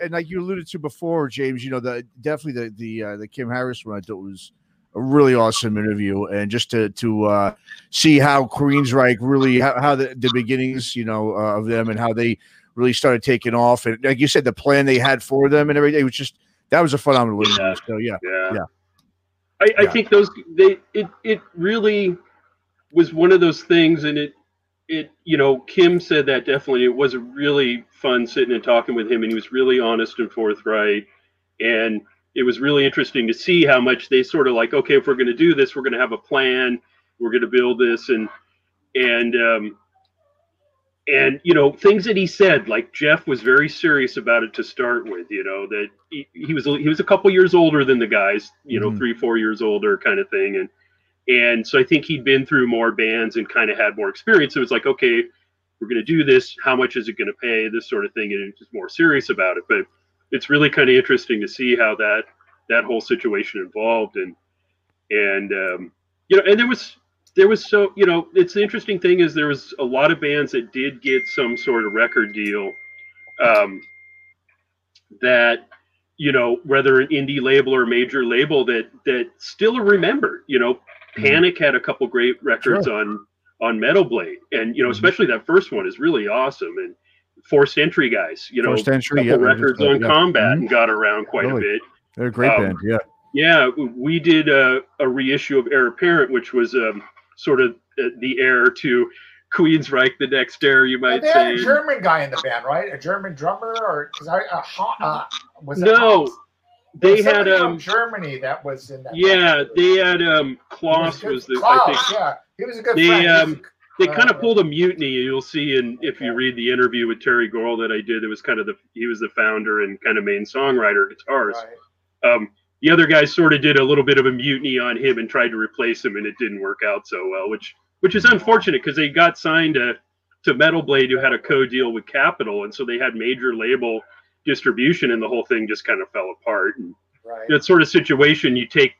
and, like you alluded to before, James, you know, the definitely the the uh, the Kim Harris one I thought was a really awesome interview, and just to to uh, see how Queensryche really how, how the, the beginnings, you know, uh, of them and how they really started taking off, and like you said, the plan they had for them and everything. It was just that was a phenomenal Yeah. So yeah, Yeah. Yeah. I, I think those they it it really was one of those things and it it you know Kim said that definitely. It was really fun sitting and talking with him and he was really honest and forthright. And it was really interesting to see how much they sort of like okay if we're going to do this we're going to have a plan. We're going to build this. And and um and you know things that he said like Geoff was very serious about it to start with you know that he, he was he was a couple years older than the guys you know Mhm. three four years older kind of thing. And and so i think he'd been through more bands and kind of had more experience. So it was like okay we're going to do this. How much is it going to pay? This sort of thing. And was more serious about it. But it's really kind of interesting to see how that that whole situation evolved. And and um you know and there was there was so you know it's the interesting thing is there was a lot of bands that did get some sort of record deal um, that you know whether an indie label or major label that that still are remembered you know. Panic had a couple great records on on metal blade and you know Mhm. especially that first one is really awesome and forced entry guys you know Forced Entry, couple yeah, records on yeah. combat Mhm. and got around quite Really. a bit they're a great Um, band. Yeah, yeah, we did a, a reissue of Heir Apparent, which was um, sort of uh, the heir to Queensryche, the next heir, you Well, might they had a. German guy in the band, right? A German drummer, or because I uh, Ha- uh, was it No, they had um Germany that was in that. yeah they had um Klaus He was the Klaus, I think yeah, he was a good They, friend. Um, they kind uh, of pulled a mutiny. You'll see in if you read the interview with Terry Gorle that I did. It was kind of the he was the founder and kind of main songwriter guitarist. right. Um, the other guys sort of did a little bit of a mutiny on him and tried to replace him, and it didn't work out so well, which which is unfortunate because they got signed to to Metal Blade, who had a co-deal with Capitol, and so they had major label distribution, and the whole thing just kind of fell apart. And Right. that sort of situation, you take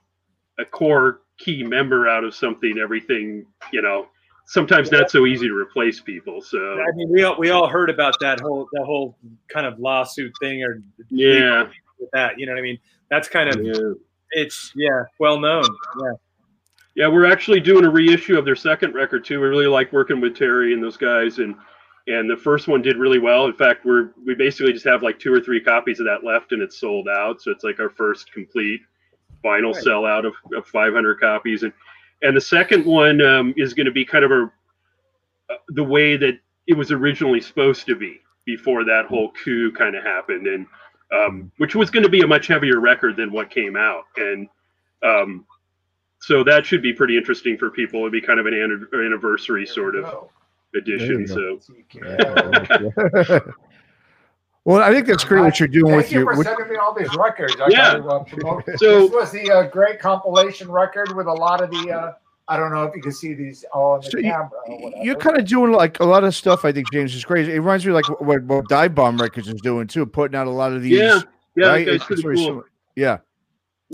a core key member out of something, everything, you know, sometimes not so easy to replace people. So I mean, we all we all heard about that whole that whole kind of lawsuit thing or yeah, with that. You know what I mean? That's kind of yeah. it's yeah, well known. Yeah. Yeah, we're actually doing a reissue of their second record too. We really like working with Terry and those guys, and and the first one did really well. In fact, we're we basically just have like two or three copies of that left, and it's sold out. So it's like our first complete vinyl Right. sellout of, of 500 copies, and and the second one um, is going to be kind of a uh, the way that it was originally supposed to be before that whole coup kind of happened, and um, which was going to be a much heavier record than what came out, and um, so that should be pretty interesting for people. It'd be kind of an an- anniversary sort of edition. So so well, I think that's great what you're doing Thank with you your. for sending me all these records. I Yeah. gotta, uh. So- this was the uh, great compilation record with a lot of the. Uh, I don't know if you can see these all on the So you- camera. Or whatever. you're kind of doing like a lot of stuff. I think James is crazy. It reminds me like what, what Dive Bomb Records is doing too, putting out a lot of these. yeah, yeah, right? that It's- pretty it's cool. similar. Yeah,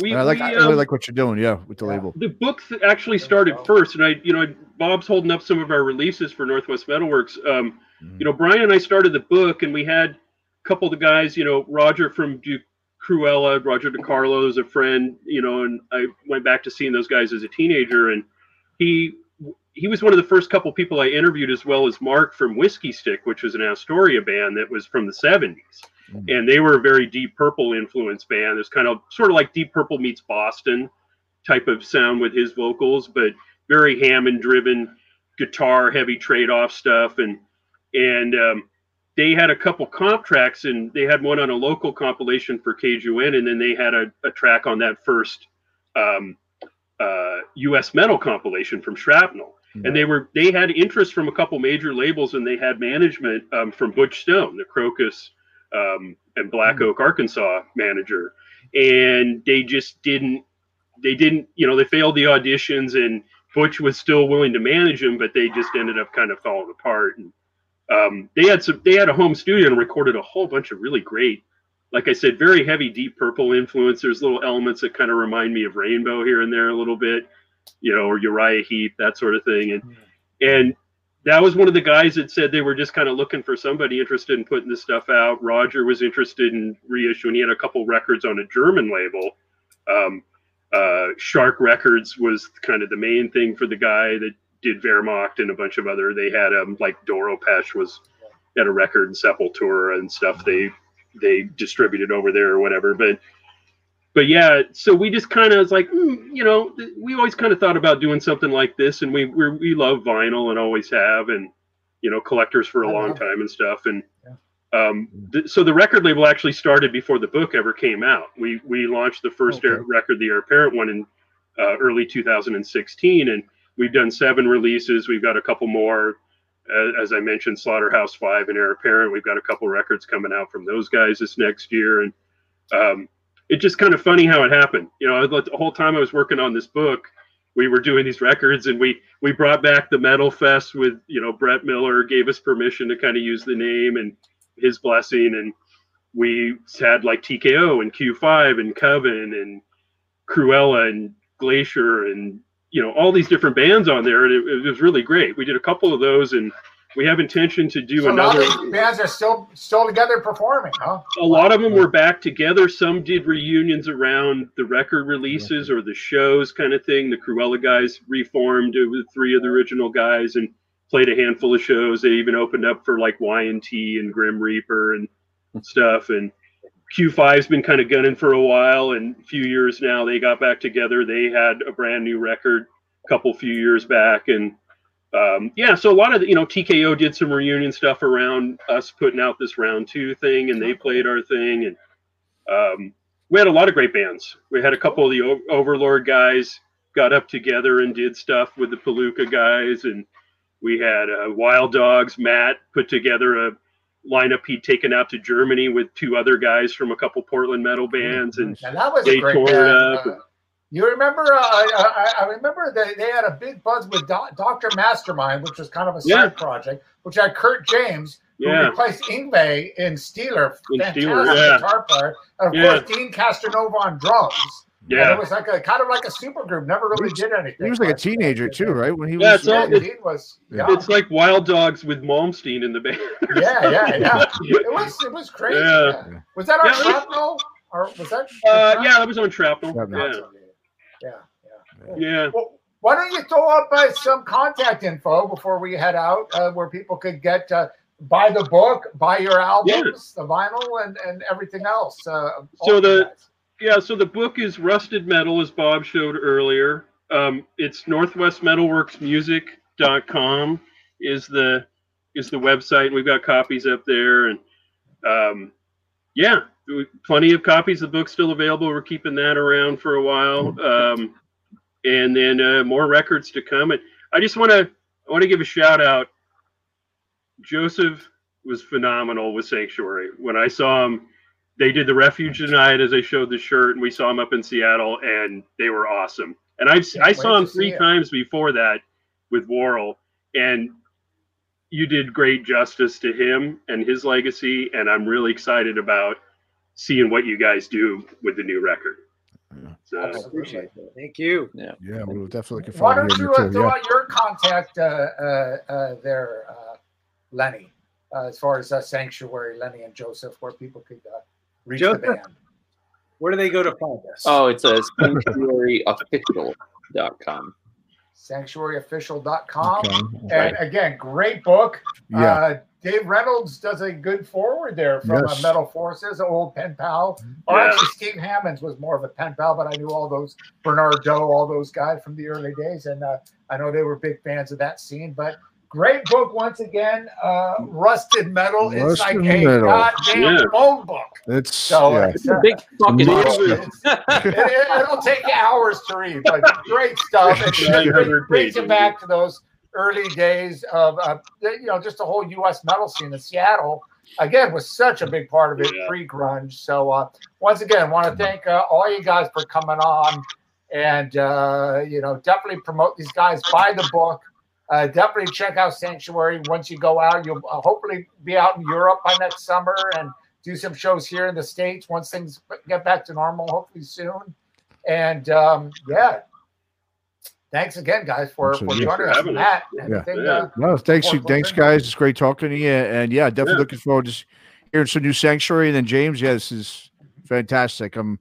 We, I like. we, I really um, like what you're doing. Yeah, with the Yeah. label. the book th- actually started first, and I, you know, Bob's holding up some of our releases for Northwest Metalworks. Um, Mhm. you know, Brian and I started the book, and we had a couple of the guys, you know, Roger from Du- Cruella, Roger DiCarlo is a friend, you know, and I went back to seeing those guys as a teenager, and he he was one of the first couple people I interviewed, as well as Mark from Whiskey Stick, which was an Astoria band that was from the '70s, Mhm. and they were a very Deep Purple influenced band. It's kind of sort of like Deep Purple meets Boston type of sound with his vocals, but very Hammond driven guitar, heavy trade off stuff, and and um, they had a couple comp tracks, and they had one on a local compilation for KJUN, and then they had a, a track on that first um, uh, U.S. metal compilation from Shrapnel. And they were they had interest from a couple major labels, and they had management um, from Butch Stone, the Krokus um, and Black Oak, Arkansas manager, and they just didn't they didn't you know they failed the auditions, and Butch was still willing to manage them, but they just ended up kind of falling apart. And um, they had some they had a home studio and recorded a whole bunch of really great, like I said, very heavy Deep Purple influence. There's little elements that kind of remind me of Rainbow here and there a little bit, you know, or Uriah Heep, that sort of thing. And and that was one of the guys that said they were just kind of looking for somebody interested in putting this stuff out. Roger was interested in reissuing. He had a couple records on a German label. Um, uh, Shark Records was kind of the main thing for the guy that did Wehrmacht and a bunch of other. They had um, like Doro Pesch was had a record and Sepultura and stuff. They they distributed over there or whatever. But but yeah, so we just kind of was like, mm, you know, we always kind of thought about doing something like this, and we we we love vinyl and always have, and you know, collectors for a I long it. time and stuff, and. Um, th- so the record label actually started before the book ever came out. We we launched the first Okay. air record, the Heir Apparent one, in uh, early 2016, and we've done seven releases. We've got a couple more, uh, as I mentioned, Slaughterhouse Five and Heir Apparent. We've got a couple records coming out from those guys this next year, and um, it's just kind of funny how it happened. You know, the whole time I was working on this book, we were doing these records, and we we brought back the Metal Fest with you know Brett Miller gave us permission to kind of use the name and his blessing, and we had like TKO and Q5 and Coven and Cruella and Glacier and you know all these different bands on there, and it, it was really great. We did a couple of those, and we have intention to do So another. bands are still still together performing, huh? a lot of them were back together. Some did reunions around the record releases or the shows, kind of thing. The Cruella guys reformed with three of the original guys and played a handful of shows. They even opened up for like Y and T and Grim Reaper and stuff. And Q5's been kind of gunning for a while, and a few years now they got back together. They had a brand new record a couple few years back, and um, yeah, so a lot of the, you know TKO did some reunion stuff around us putting out this round two thing, and they played our thing, and um, we had a lot of great bands. We had a couple of the o- Overlord guys got up together and did stuff with the Palooka guys, and we had uh, Wild Dogs. Matt put together a lineup he'd taken out to Germany with two other guys from a couple Portland metal bands, and that was They a great tore it up. Uh, you remember? Uh, I, I, I remember that they had a big buzz with Doctor Mastermind, which was kind of a side Yeah. project, which had Kurt James, who yeah, replaced Yngwie in Steeler, In fantastic Steeler, yeah. guitar player, and of Yeah. course Deen Castronovo on drums. And yeah. it was like a kind of like a super group. Never really did anything. He was like a teenager too, right? When he Yeah, was it's all- Yeah, Dean was. Yeah, It's like Wild Dogs with Malmsteen in the band. yeah, yeah, yeah. It was it was crazy. Yeah. yeah. Was that our Yeah, it shrapnel? Or was that? Uh, yeah, that was on Shrapnel. Shrapnel. Yeah, yeah, yeah. yeah. Well, why don't you throw up uh, some contact info before we head out, uh, where people could get uh, buy the book, buy your albums, the vinyl, and and everything else. Uh, So the- that. Yeah, so the book is Rusted Metal, as Bob showed earlier. Um, it's northwestmetalworksmusic.com is the is the website. and We've got copies up there, and um, yeah, plenty of copies of the book still available. We're keeping that around for a while, um, and then uh, more records to come. And I just want to I want to give a shout out. Joseph was phenomenal with Sanctuary. When I saw him they did the Refuge Denied as they showed the shirt, and we saw them up in Seattle, and they were awesome. And I've I saw them three times before that with Warrel, and you did great justice to him and his legacy. And I'm really excited about seeing what you guys do with the new record. So, Absolutely. Thank you. Yeah, we were definitely looking Why don't you uh, throw. Yeah. out your contact uh, uh, uh, there, uh, Lenny, uh, as far as uh, Sanctuary, Lenny and Joseph, where people could uh, reach Joseph? the band. Where do they go to find us? Oh, it's a sanctuaryofficial.com. Sanctuaryofficial.com. Okay. And again, great book. Yeah. Uh, Dave Reynolds does a good forward there from Yes. uh, Metal Forces, an old pen pal. Or Yeah. actually, Steve Hammonds was more of a pen pal, but I knew all those Bernard Doe, all those guys from the early days, and uh, I know they were big fans of that scene. But great book once again, uh, Rusted Metal. it's like Rusted a Metal. goddamn Yeah. phone book. It's So yeah. it's, uh, Big fucking Monster. it's- it, it, will take hours to read, but great stuff. It just 900 brings you back to those early days of, uh, you know, just the whole U.S. metal scene in Seattle. Again, was such a big part of it Yeah. pre-grunge. So uh, once again, want to thank uh, all you guys for coming on, and uh, you know, definitely promote these guys. Buy the book. Uh, definitely check out Sanctuary. Once you go out, you'll uh, hopefully be out in Europe by next summer and do some shows here in the states once things get back to normal, hopefully soon. And um, yeah, thanks again, guys, for, for joining us, Having us. Matt. Yeah. Anything, Yeah. uh, No, thanks, you, thanks, guys. It's great talking to you, and yeah, definitely Yeah. looking forward to hearing some new sanctuary. And then James, yeah, this is fantastic. I'm, got-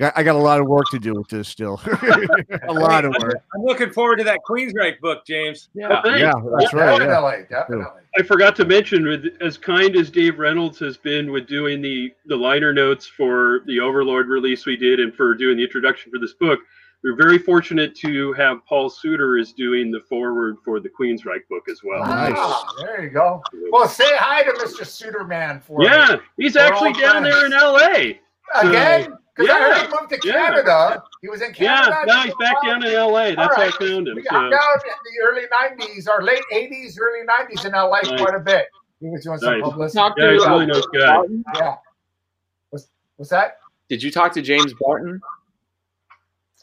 I got a lot of work to do with this still. a lot of work. I'm looking forward to that Queensryche book, James. Oh, thanks. Yeah, that's right. Yeah. definitely, definitely. I forgot to mention, with as kind as Dave Reynolds has been with doing the the liner notes for the Overlord release we did, and for doing the introduction for this book, we're very fortunate to have Paul Suter is doing the forward for the Queensryche book as well. Nice. Ah, there you go. Well, say hi to Mr. Suiterman for Yeah, me. he's We're actually all down there in. L.A. Again? Because I heard Yeah. he moved to Yeah. Canada. He was in Canada. Yeah, now he's back down in L.A. That's All how I found him. We got So. down in the early 90s or late 80s, early 90s in LA Nice. quite a bit. He was doing some Nice. publicity. Talk Yeah, he's a to, really uh, nice guy. Yeah. What's, what's that? Did you talk to James Barton,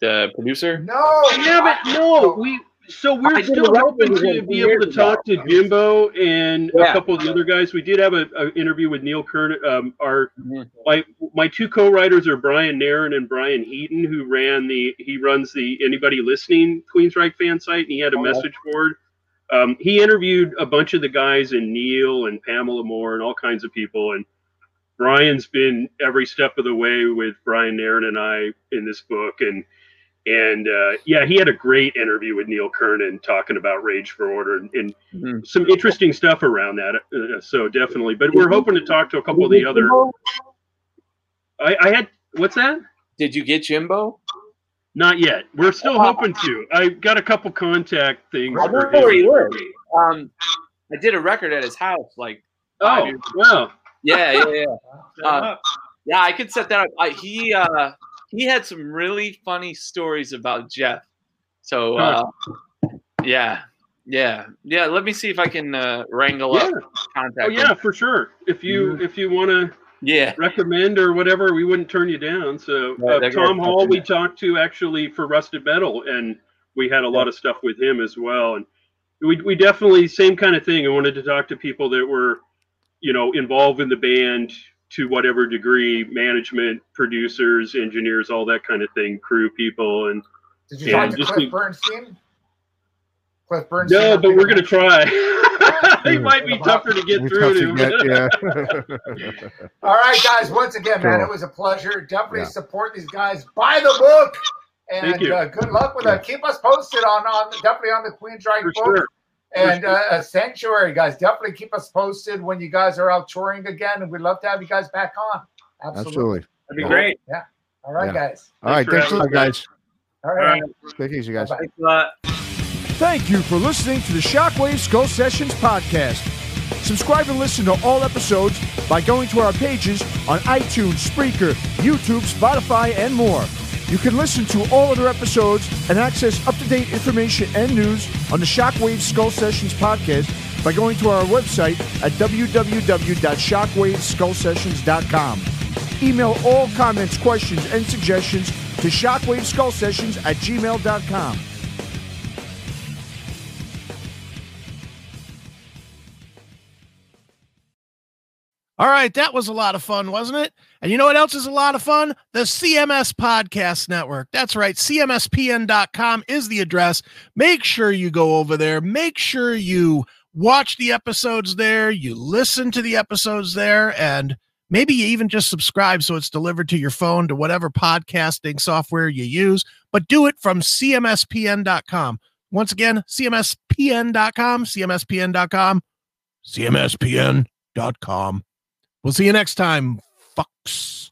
the producer? No. Yeah, but no, we. So we're still hoping to be able to talk to Jimbo and a couple of the other guys. We did have a, a interview with Neil Kern. Um, our Mhm. my my two co-writers are Brian Nairn and Brian Heaton, who ran the he runs the Anybody Listening Queensryche fan site, and he had a Oh, yeah. message board. Um, he interviewed a bunch of the guys and Neil and Pamela Moore and all kinds of people, and Brian's been every step of the way with Brian Nairn and I in this book, and and uh, yeah, he had a great interview with Neil Kernon talking about Rage for Order and, and Mhm. some interesting stuff around that. Uh, so definitely, but we're hoping to talk to a couple of the other. I, I had what's that? Did you get Jimbo? Not yet. We're still hoping to. I got a couple contact things. I for know where him. he lives. Um, I did a record at his house. Like, Oh wow! yeah, yeah, yeah. Uh, Yeah, I could set that up. I, he uh, he had some really funny stories about Geoff. So uh, yeah, yeah, yeah. Let me see if I can uh, wrangle Yeah. up contact. Oh yeah, him. for sure. If you Mhm. if you want to yeah. recommend or whatever, we wouldn't turn you down. So Yeah, uh, Tom Hall, we talked to actually for Rusted Metal, and we had a lot of stuff with him as well. And we we definitely same kind of thing. I wanted to talk to people that were, you know, involved in the band to whatever degree, management, producers, engineers, all that kind of thing, crew people, and Did you Yeah, talk to just Cliff be- Bernstein? Cliff Bernstein. no, but we're gonna try. he might be tougher to get through to. to get, yeah. All right, guys. Once again, man, it was a pleasure. Definitely Yeah. support these guys. Buy the book, Thank and you. uh, good luck with it. Keep us posted on on definitely on the Queensryche For book sure. And For uh, Sanctuary, guys. Definitely keep us posted when you guys are out touring again, and we'd love to have you guys back on. Absolutely. Absolutely. That'd be great. Yeah. All right, Yeah. guys. All right. for Thanks a lot, guys. All All right. right. Take easy, guys. Bye-bye. Thanks a lot. Thank you for listening to the Shockwave Skull Sessions podcast. Subscribe and listen to all episodes by going to our pages on iTunes, Spreaker, YouTube, Spotify, and more. You can listen to all other episodes and access up to date information and news on the Shockwave Skull Sessions podcast by going to our website at www.shockwaveskullsessions.com. Email all comments, questions, and suggestions to shockwaveskullsessions at gmail.com. All right, that was a lot of fun, wasn't it? And you know what else is a lot of fun? The CMS Podcast Network. That's right. CMSPN.com is the address. Make sure you go over there. Make sure you watch the episodes there, you listen to the episodes there, and maybe you even just subscribe so it's delivered to your phone to whatever podcasting software you use. But do it from CMSPN.com. Once again, CMSPN.com, CMSPN.com, CMSPN.com. We'll see you next time, fucks.